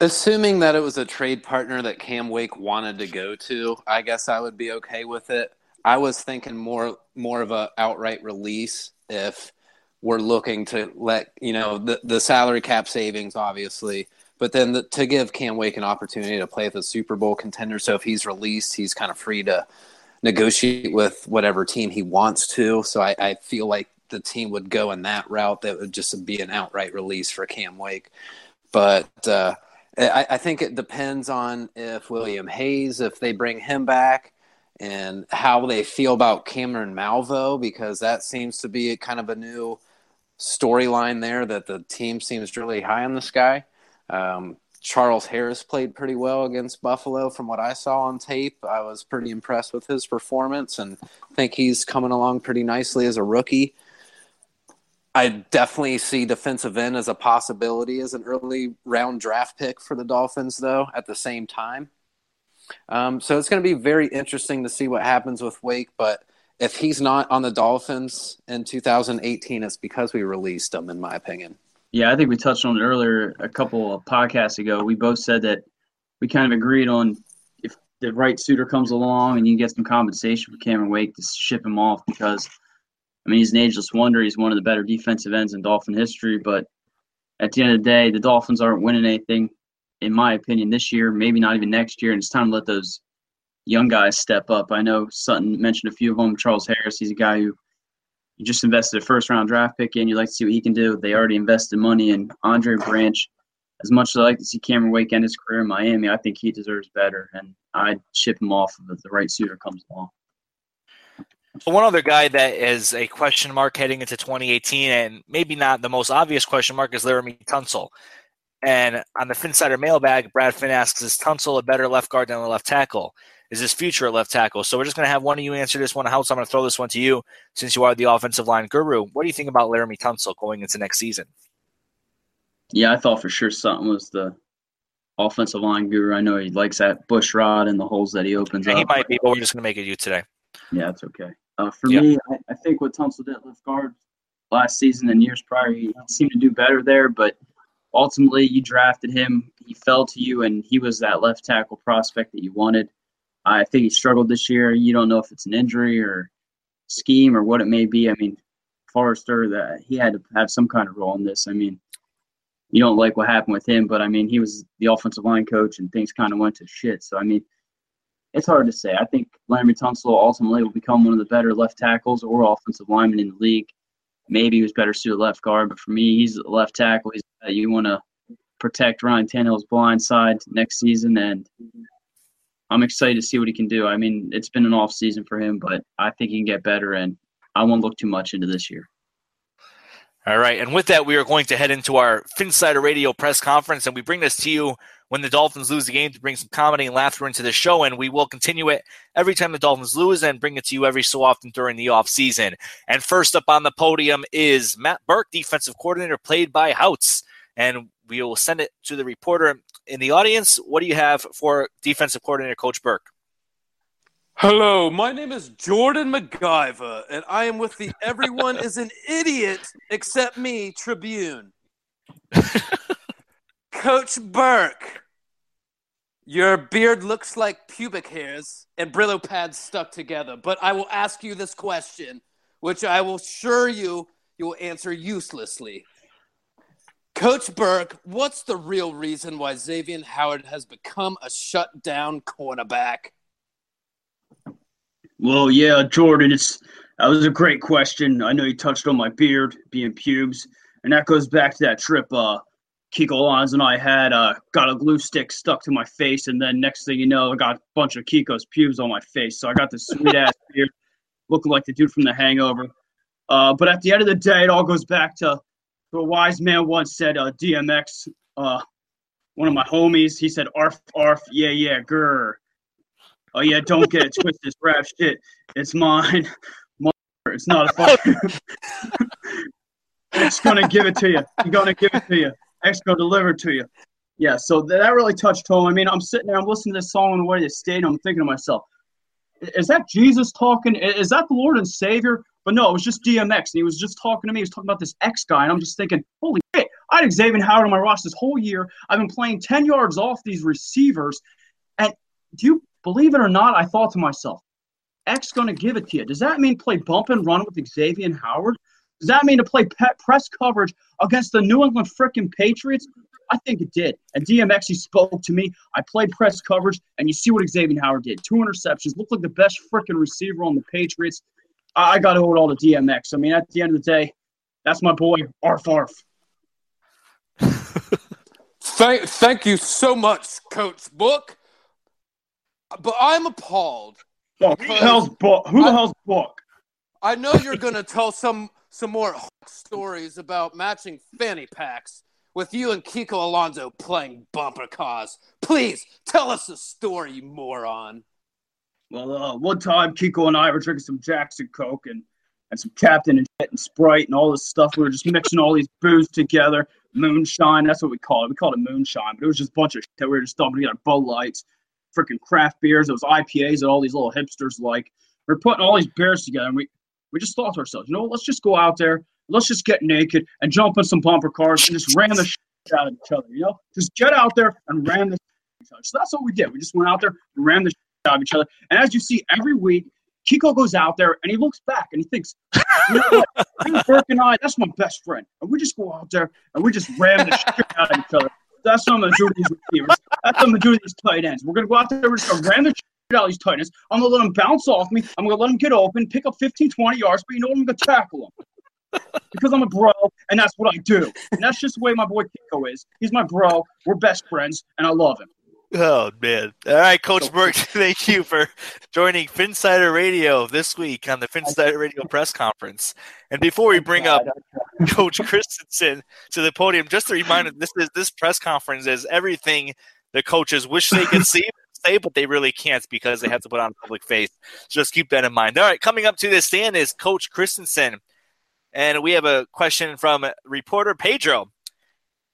Assuming that it was a trade partner that Cam Wake wanted to go to, I guess I would be okay with it. I was thinking more more of a outright release if we're looking to let you know the the salary cap savings obviously but then the, to give Cam Wake an opportunity to play with a Super Bowl contender, so if he's released, he's kind of free to negotiate with whatever team he wants to. So I, I feel like the team would go in that route. That would just be an outright release for Cam Wake. But uh, I, I think it depends on if William Hayes, if they bring him back, and how they feel about Cameron Malveaux, because that seems to be kind of a new storyline there that the team seems really high in the sky. Um, Charles Harris played pretty well against Buffalo from what I saw on tape. I was pretty impressed with his performance and think he's coming along pretty nicely as a rookie. I definitely see defensive end as a possibility as an early round draft pick for the Dolphins, though, at the same time. Um, so it's going to be very interesting to see what happens with Wake. But if he's not on the Dolphins in 2018, it's because we released him, in my opinion. Yeah, I think we touched on it earlier a couple of podcasts ago. We both said that we kind of agreed on if the right suitor comes along and you get some compensation for Cameron Wake to ship him off because, I mean, he's an ageless wonder. He's one of the better defensive ends in Dolphin history. But at the end of the day, the Dolphins aren't winning anything in my opinion, this year, maybe not even next year. And it's time to let those young guys step up. I know Sutton mentioned a few of them. Charles Harris, he's a guy who you just invested a first round draft pick in. You'd like to see what he can do. They already invested money in Andre Branch. As much as I like to see Cameron Wake end his career in Miami, I think he deserves better, and I'd ship him off if the right suitor comes along. So one other guy that is a question mark heading into 2018, and maybe not the most obvious question mark, is Laremy Tunsil. And on the Phinsider mailbag, Brad Finn asks, is Tunsil a better left guard than a left tackle? Is his future at left tackle? So we're just going to have one of you answer this one. Houtz, I'm going to throw this one to you since you are the offensive line guru. What do you think about Laremy Tunsil going into next season? Yeah, I thought for sure Sutton was the offensive line guru. I know he likes that Bushrod and the holes that he opens Yeah, up. he might be, but we're just going to make it you today. Yeah, that's okay. Uh, for Yeah. me, I, I think what Tunsil did at left guard last season and years prior, he seemed to do better there. But ultimately, you drafted him. He fell to you, and he was that left tackle prospect that you wanted. I think he struggled this year. You don't know if it's an injury or scheme or what it may be. I mean, Foerster, that he had to have some kind of role in this. I mean, you don't like what happened with him, but I mean, he was the offensive line coach, and things kind of went to shit. So I mean, it's hard to say. I think Larry Tunsil ultimately will become one of the better left tackles or offensive linemen in the league. Maybe he was better suited left guard, but for me, he's a left tackle. He's uh, you want to protect Ryan Tannehill's blind side next season, and I'm excited to see what he can do. I mean, it's been an off season for him, but I think he can get better, and I won't look too much into this year. All right. And with that, we are going to head into our Phinsider Radio press conference, and we bring this to you when the Dolphins lose the game to bring some comedy and laughter into the show. And we will continue it every time the Dolphins lose and bring it to you every so often during the off season. And first up on the podium is Matt Burke, defensive coordinator, played by Houtz. And we will send it to the reporter in the audience. What do you have for defensive coordinator, Coach Burke? Hello, my name is Jordan MacGyver, and I am with the Everyone is an Idiot Except Me Tribune. Coach Burke, your beard looks like pubic hairs and Brillo pads stuck together, but I will ask you this question, which I will assure you you will answer uselessly. Coach Burke, what's the real reason why Xavier Howard has become a shutdown cornerback? Well, yeah, Jordan, it's that was a great question. I know you touched on my beard being pubes, and that goes back to that trip uh Kiko Lons and I had uh got a glue stick stuck to my face, and then next thing you know, I got a bunch of Kiko's pubes on my face. So I got this sweet ass beard, looking like the dude from The Hangover. Uh, but at the end of the day, it all goes back to the wise man once said, uh, DMX, uh, one of my homies, he said, "Arf, arf, yeah, yeah, grr." Oh yeah, don't get it twisted. Rap shit. It's mine. It's not a fuck. X gonna give it to you. He's gonna give it to you. X gonna deliver it to you. Yeah. So that really touched home. I mean, I'm sitting there, I'm listening to this song on the way to the stadium. I'm thinking to myself, is that Jesus talking? Is that the Lord and Savior? But no, it was just DMX, and he was just talking to me. He was talking about this X guy, and I'm just thinking, holy shit! I had Xavier Howard on my roster this whole year. I've been playing 10 yards off these receivers, and do you believe it or not? I thought to myself, X going to give it to you. Does that mean play bump and run with Xavier Howard? Does that mean to play press coverage against the New England frickin' Patriots? I think it did. And DMX, he spoke to me. I played press coverage, and you see what Xavier Howard did. Two interceptions. Looked like the best frickin' receiver on the Patriots. I, I got to hold all the DMX. I mean, at the end of the day, that's my boy, Arf Arf. Thank, thank you so much, Coach Book. But I'm appalled. Oh, who the hell's Book? Who the I- hell's Book? I know you're gonna tell some some more stories about matching fanny packs with you and Kiko Alonso playing bumper cars. Please tell us a story, you moron. Well, uh, one time Kiko and I were drinking some Jackson Coke and, and some Captain and and Sprite and all this stuff. We were just mixing all these booze together. Moonshine, that's what we call it. We called it moonshine, but it was just a bunch of shit that we were just dumping together. Bud Lights, freaking craft beers. It was IPAs that all these little hipsters like. We are putting all these beers together, and we, we just thought to ourselves, you know let's just go out there, let's just get naked and jump in some bumper cars and just ram the shit out of each other, you know? Just get out there and ram the shit out of each other. So that's what we did. We just went out there and ram the shit of each other. And as you see every week, Kiko goes out there and he looks back and he thinks, you know what? Burke and I, that's my best friend. And we just go out there and we just ram the shit out of each other. That's not the majority of these receivers. That's the majority of these tight ends. We're gonna go out there. We're just gonna ram the shit out of these tight ends. I'm gonna let them bounce off me. I'm gonna let them get open, pick up 15, 20 yards. But you know what? I'm gonna tackle them because I'm a bro, and that's what I do. And that's just the way my boy Kiko is. He's my bro. We're best friends, and I love him. Oh man! All right, Coach Burke, thank you for joining Phinsider Radio this week on the Phinsider Radio press conference. And before we bring up Coach Christensen to the podium, just a reminder: this is this press conference is everything the coaches wish they could see say, but they really can't because they have to put on public face. Just keep that in mind. All right, coming up to the stand is Coach Christensen, and we have a question from reporter Pedro.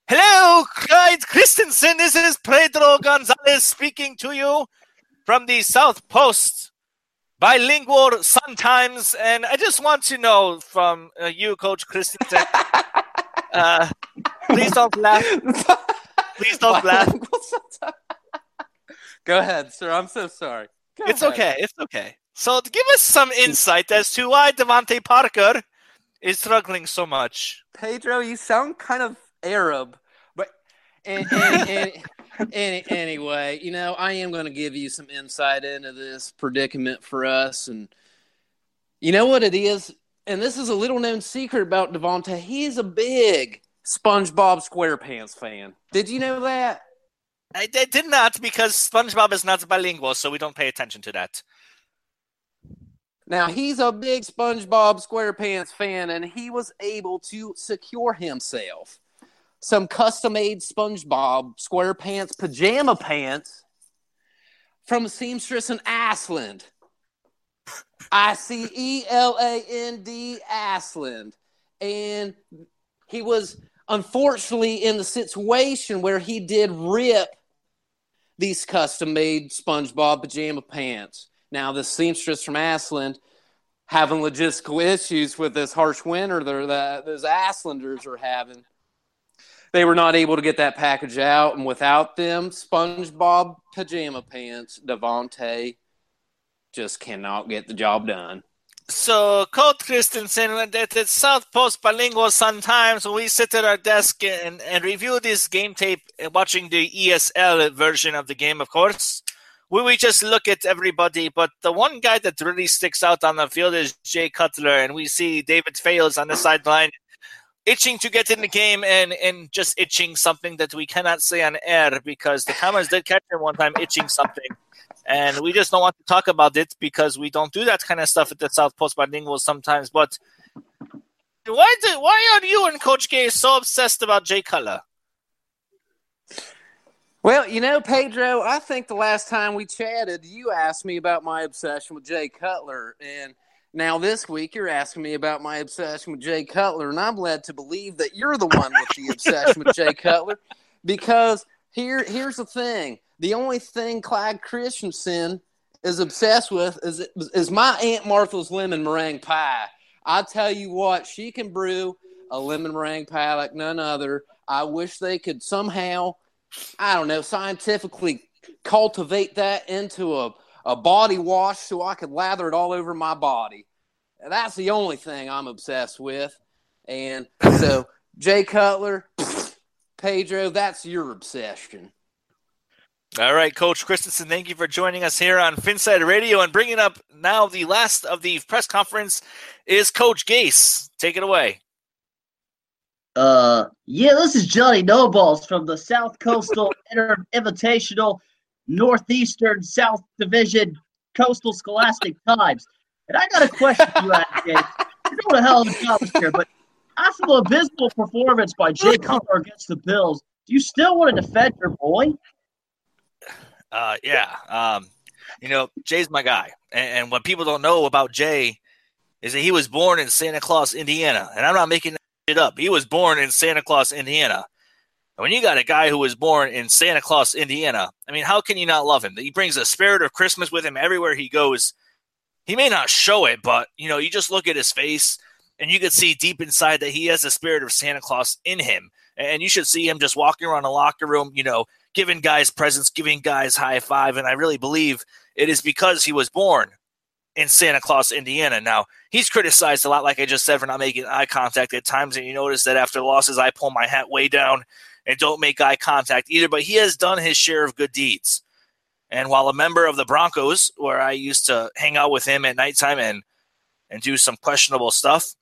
Hello, Clyde Christensen. This is Pedro Gonzalez speaking to you from the South Post Bilingual Sun Times. And I just want to know from uh, you, Coach Christensen, uh, please don't laugh. Please don't laugh. Go ahead, sir. I'm so sorry. Go It's ahead. okay. It's okay. So, give us some insight as to why DeVante Parker is struggling so much. Pedro, you sound kind of Arab, but and, and, and, anyway, you know, I am going to give you some insight into this predicament for us, and you know what it is. And this is a little known secret about Devonta. He's a big SpongeBob SquarePants fan. Did you know that? I, I did not because SpongeBob is not bilingual, so we don't pay attention to that. Now he's a big SpongeBob SquarePants fan, and he was able to secure himself some custom-made SpongeBob SquarePants pajama pants from a seamstress in Ashland. I C E L A N D Ashland, and he was unfortunately in the situation where he did rip these custom-made SpongeBob pajama pants. Now, the seamstress from Ashland having logistical issues with this harsh winter that those Ashlanders are having. They were not able to get that package out, and without them SpongeBob pajama pants, Devontae just cannot get the job done. So, Coach Christensen, at the South Post Bilingual Sun Times, we sit at our desk and, and review this game tape, uh, watching the ESL version of the game, of course. We, we just look at everybody, but the one guy that really sticks out on the field is Jay Cutler, and we see David Fales on the sideline itching to get in the game and, and just itching something that we cannot say on air because the cameras did catch him one time itching something. And we just don't want to talk about it because we don't do that kind of stuff at the South Post Bilingual sometimes. But why do, why are you and Coach Gay so obsessed about Jay Cutler? Well, you know, Pedro, I think the last time we chatted, you asked me about my obsession with Jay Cutler. And now this week, you're asking me about my obsession with Jay Cutler. And I'm led to believe that you're the one with the obsession with Jay Cutler because here, here's the thing the only thing Clyde Christensen is obsessed with is, is my Aunt Martha's lemon meringue pie. I tell you what, she can brew a lemon meringue pie like none other. I wish they could somehow I don't know, scientifically cultivate that into a, a body wash so I could lather it all over my body. That's the only thing I'm obsessed with. And so, Jay Cutler, Pedro, that's your obsession. All right, Coach Christensen, thank you for joining us here on Phinsider Radio and bringing up now the last of the press conference is Coach Gase. Take it away. Uh, yeah, this is Johnny No Balls from the South Coastal Inter- Invitational Northeastern South Division Coastal Scholastic Times. And I got a question for you, Gates. You're doing a hell of a job here, but after the abysmal performance by Jay Cutler against the Bills, do you still want to defend your boy? Uh, yeah. Um, you know, Jay's my guy. And, and what people don't know about Jay is that he was born in Santa Claus, Indiana. And I'm not making shit up. He was born in Santa Claus, Indiana. And when you got a guy who was born in Santa Claus, Indiana, I mean, how can you not love him? He brings the spirit of Christmas with him everywhere he goes. He may not show it, but, you know, you just look at his face and you can see deep inside that he has the spirit of Santa Claus in him. And you should see him just walking around the locker room, you know, giving guys presents, giving guys high five. And I really believe it is because he was born in Santa Claus, Indiana. Now, he's criticized a lot, like I just said, for not making eye contact at times. And you notice that after losses, I pull my hat way down and don't make eye contact either, but he has done his share of good deeds. And while a member of the Broncos, where I used to hang out with him at nighttime and and do some questionable stuff,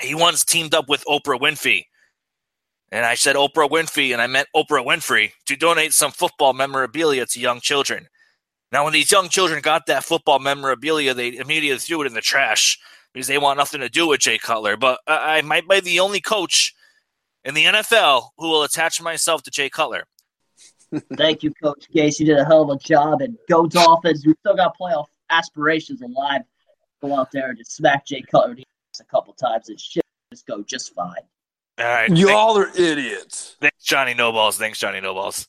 he once teamed up with Oprah Winfrey. And I said Oprah Winfrey, and I meant Oprah Winfrey to donate some football memorabilia to young children. Now, when these young children got that football memorabilia, they immediately threw it in the trash because they want nothing to do with Jay Cutler. But I, I might be the only coach in the NFL who will attach myself to Jay Cutler. Thank you, Coach Gase. You did a hell of a job. And go Dolphins. We still got playoff aspirations alive. Go out there and just smack Jay Cutler a couple times and shit just go just fine. All right. Y'all are idiots. Thanks, Johnny No Balls. Thanks, Johnny No Balls.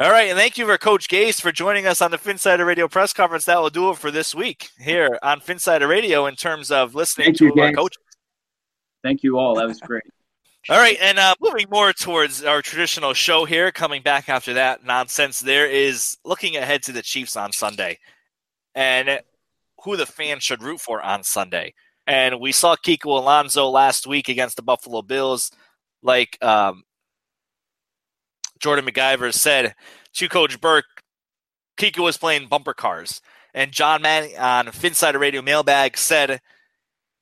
All right, and thank you for Coach Gase for joining us on the Phinsider Radio press conference. That will do it for this week here on Phinsider Radio in terms of listening Thank to you, our Gase. coach. Thank you all. That was great. All right, and uh, moving more towards our traditional show here, coming back after that nonsense, there is looking ahead to the Chiefs on Sunday and who the fans should root for on Sunday. And we saw Kiko Alonso last week against the Buffalo Bills. Like um, Jordan McIver said to Coach Burke, Kiko was playing bumper cars. And John Manning on Phinsider Radio Mailbag said,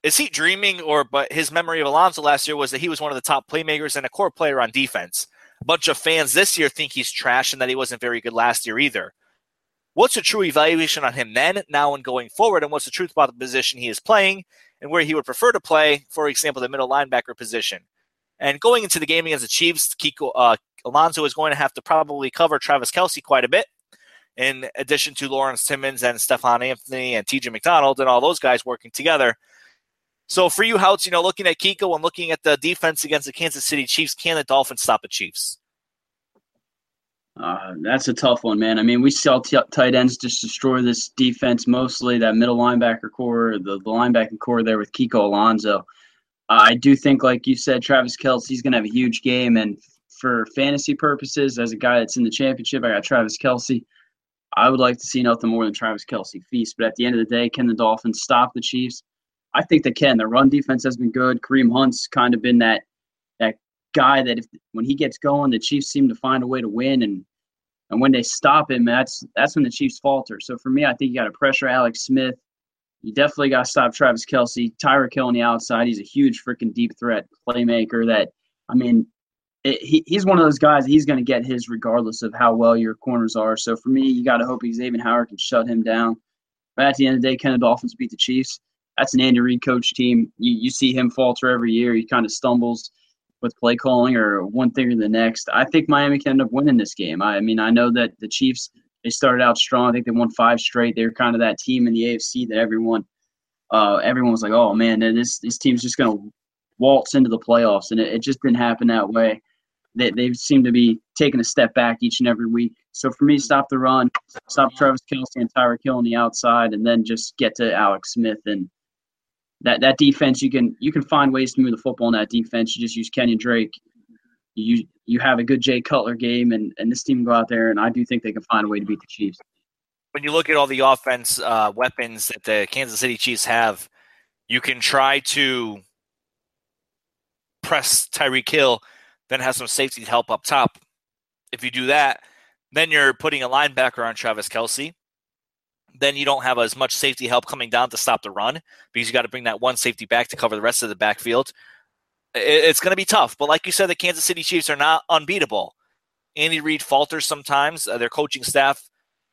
is he dreaming or but his memory of Alonso last year was that he was one of the top playmakers and a core player on defense. A bunch of fans this year think he's trash and that he wasn't very good last year either. What's the true evaluation on him then, now, and going forward, and what's the truth about the position he is playing and where he would prefer to play, for example, the middle linebacker position? And going into the game against the Chiefs, Kiko uh, is going to have to probably cover Travis Kelce quite a bit, in addition to Lawrence Timmons and Stephone Anthony and TJ McDonald and all those guys working together. So for you, Houtz, you know, looking at Kiko and looking at the defense against the Kansas City Chiefs, can the Dolphins stop the Chiefs? Uh, that's a tough one, man. I mean, we saw t- tight ends just destroy this defense mostly, that middle linebacker corps, the, the linebacking corps there with Kiko Alonso. Uh, I do think, like you said, Travis Kelce's going to have a huge game. And for fantasy purposes, as a guy that's in the championship, I got Travis Kelce. I would like to see nothing more than Travis Kelce feast. But at the end of the day, can the Dolphins stop the Chiefs? I think they can. Their run defense has been good. Kareem Hunt's kind of been that that guy that if when he gets going, the Chiefs seem to find a way to win. And and when they stop him, that's that's when the Chiefs falter. So for me, I think you got to pressure Alex Smith. You definitely got to stop Travis Kelce. Tyreek Hill on the outside. He's a huge freaking deep threat playmaker. That I mean, it, he, he's one of those guys. He's going to get his regardless of how well your corners are. So for me, you got to hope Xavier Howard can shut him down. But at the end of the day, can the Dolphins beat the Chiefs? That's an Andy Reid coach team. You you see him falter every year. He kind of stumbles with play calling or one thing or the next. I think Miami can end up winning this game. I, I mean, I know that the Chiefs they started out strong. I think they won five straight. They were kind of that team in the AFC that everyone uh, everyone was like, oh man, this this team's just going to waltz into the playoffs, and it, it just didn't happen that way. They they seem to be taking a step back each and every week. So for me, stop the run, stop Travis Kelce and Tyreek Hill on the outside, and then just get to Alex Smith and that that defense you can you can find ways to move the football in that defense. You just use Kenyan Drake. You you have a good Jay Cutler game, and and this team go out there, and I do think they can find a way to beat the Chiefs. When you look at all the offense uh, weapons that the Kansas City Chiefs have, you can try to press Tyreek Hill, then have some safety help up top. If you do that, then you're putting a linebacker on Travis Kelce then you don't have as much safety help coming down to stop the run because you got to bring that one safety back to cover the rest of the backfield. It's going to be tough, but like you said, the Kansas City Chiefs are not unbeatable. Andy Reid falters sometimes. Uh, their coaching staff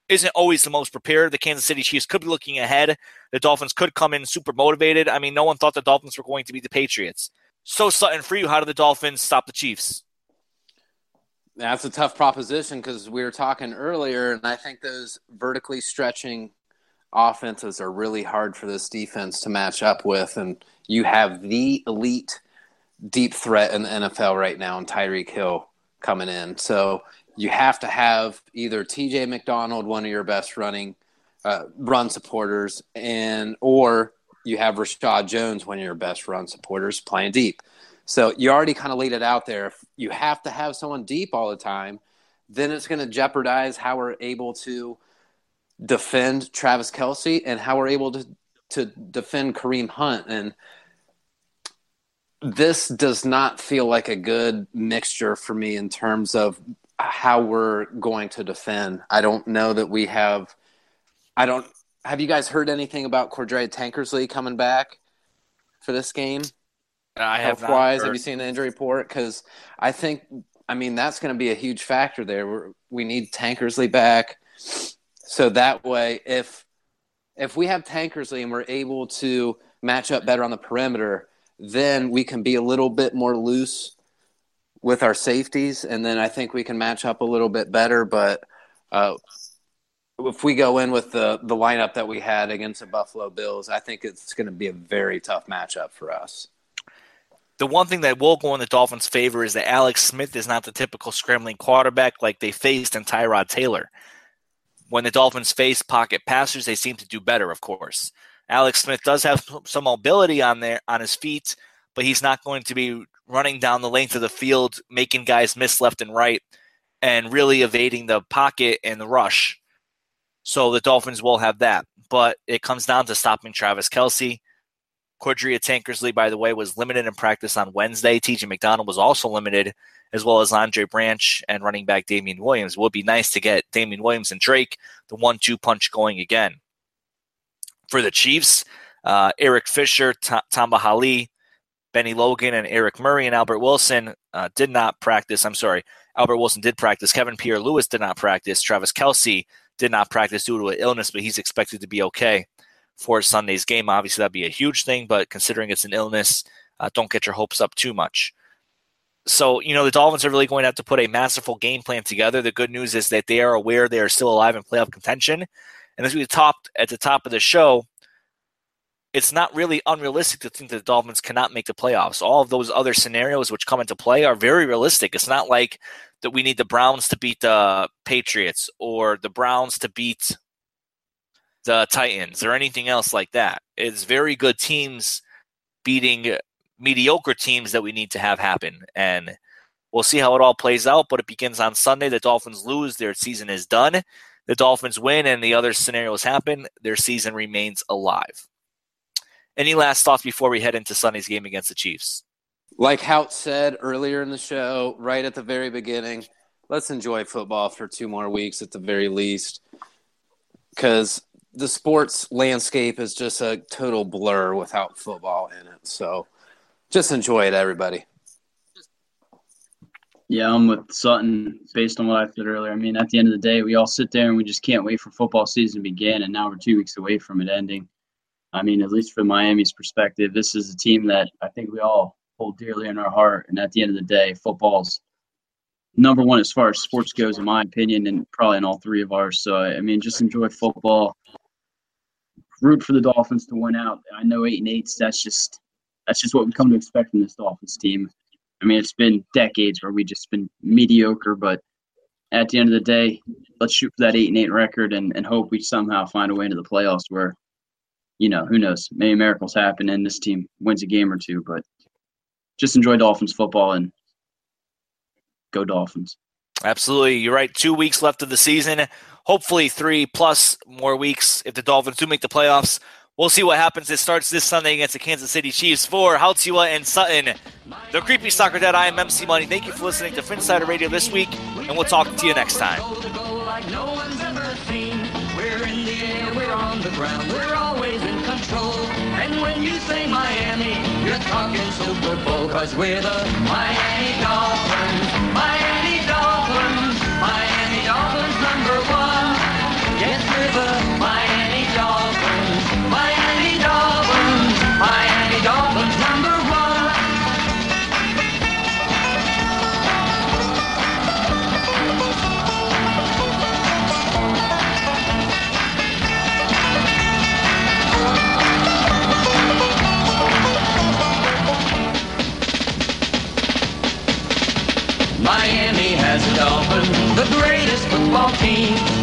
isn't always the most prepared. The Kansas City Chiefs could be looking ahead. The Dolphins could come in super motivated. I mean, no one thought the Dolphins were going to beat the Patriots. So, Sutton, for you, how do the Dolphins stop the Chiefs? That's a tough proposition because we were talking earlier, and I think those vertically stretching offenses are really hard for this defense to match up with. And you have the elite deep threat in the NFL right now, and Tyreek Hill coming in. So you have to have either TJ McDonald, one of your best running uh, run supporters, and or you have Reshad Jones, one of your best run supporters, playing deep. So you already kind of laid it out there. If you have to have someone deep all the time, then it's going to jeopardize how we're able to defend Travis Kelce and how we're able to to defend Kareem Hunt. And this does not feel like a good mixture for me in terms of how we're going to defend. I don't know that we have. I don't. Have you guys heard anything about Cordrea Tankersley coming back for this game? I have wise. Have you seen the injury report? Because I think, I mean, that's going to be a huge factor there. We're, we need Tankersley back, so that way, if if we have Tankersley and we're able to match up better on the perimeter, then we can be a little bit more loose with our safeties, and then I think we can match up a little bit better. But uh, if we go in with the the lineup that we had against the Buffalo Bills, I think it's going to be a very tough matchup for us. The one thing that will go in the Dolphins' favor is that Alex Smith is not the typical scrambling quarterback like they faced in Tyrod Taylor. When the Dolphins face pocket passers, they seem to do better, of course. Alex Smith does have some mobility on there on his feet, but he's not going to be running down the length of the field, making guys miss left and right, and really evading the pocket and the rush. So the Dolphins will have that. But it comes down to stopping Travis Kelce. Cordrea Tankersley, by the way, was limited in practice on Wednesday. TJ McDonald was also limited, as well as Andre Branch and running back Damien Williams. It would be nice to get Damien Williams and Drake, the one two punch going again. For the Chiefs, uh, Eric Fisher, T- Tamba Hali, Bennie Logan and Eric Murray and Albert Wilson uh, did not practice. I'm sorry, Albert Wilson did practice. Kevin Pierre Louis did not practice. Travis Kelce did not practice due to an illness, but he's expected to be okay for Sunday's game. Obviously, that'd be a huge thing, but considering it's an illness, uh, don't get your hopes up too much. So, you know, the Dolphins are really going to have to put a masterful game plan together. The good news is that they are aware they are still alive in playoff contention. And as we talked at the top of the show, it's not really unrealistic to think that the Dolphins cannot make the playoffs. All of those other scenarios which come into play are very realistic. It's not like that we need the Browns to beat the Patriots or the Browns to beat the Titans or anything else like that. It's very good teams beating mediocre teams that we need to have happen. And we'll see how it all plays out, but it begins on Sunday. The Dolphins lose, their season is done. The Dolphins win and the other scenarios happen, their season remains alive. Any last thoughts before we head into Sunday's game against the Chiefs? Like Houtz said earlier in the show, right at the very beginning, let's enjoy football for two more weeks at the very least. Because the sports landscape is just a total blur without football in it. So just enjoy it, everybody. Yeah, I'm with Sutton based on what I said earlier. I mean, at the end of the day, we all sit there and we just can't wait for football season to begin, and now we're two weeks away from it ending. I mean, at least from Miami's perspective, this is a team that I think we all hold dearly in our heart. And at the end of the day, football's number one as far as sports goes, in my opinion, and probably in all three of ours. So, I mean, just enjoy football. Root for the Dolphins to win out. I know eight and eights. That's just that's just what we come to expect from this Dolphins team. I mean, it's been decades where we just been mediocre, but at the end of the day, let's shoot for that eight and eight record and, and hope we somehow find a way into the playoffs where you know, who knows? Maybe miracles happen and this team wins a game or two, but just enjoy Dolphins football and go Dolphins. Absolutely. You're right. Two weeks left of the season. Hopefully, three plus more weeks if the Dolphins do make the playoffs. We'll see what happens. It starts this Sunday against the Kansas City Chiefs for Hautzua and Sutton. The Creepy Soccer Dad, I am MC Money. Thank you for listening to Phinsider Radio this week, and we'll talk to you next time. Miami, you're talking Super Bowl, cause we're the Miami Dolphins. Miami Miami has a dolphin, the greatest football team.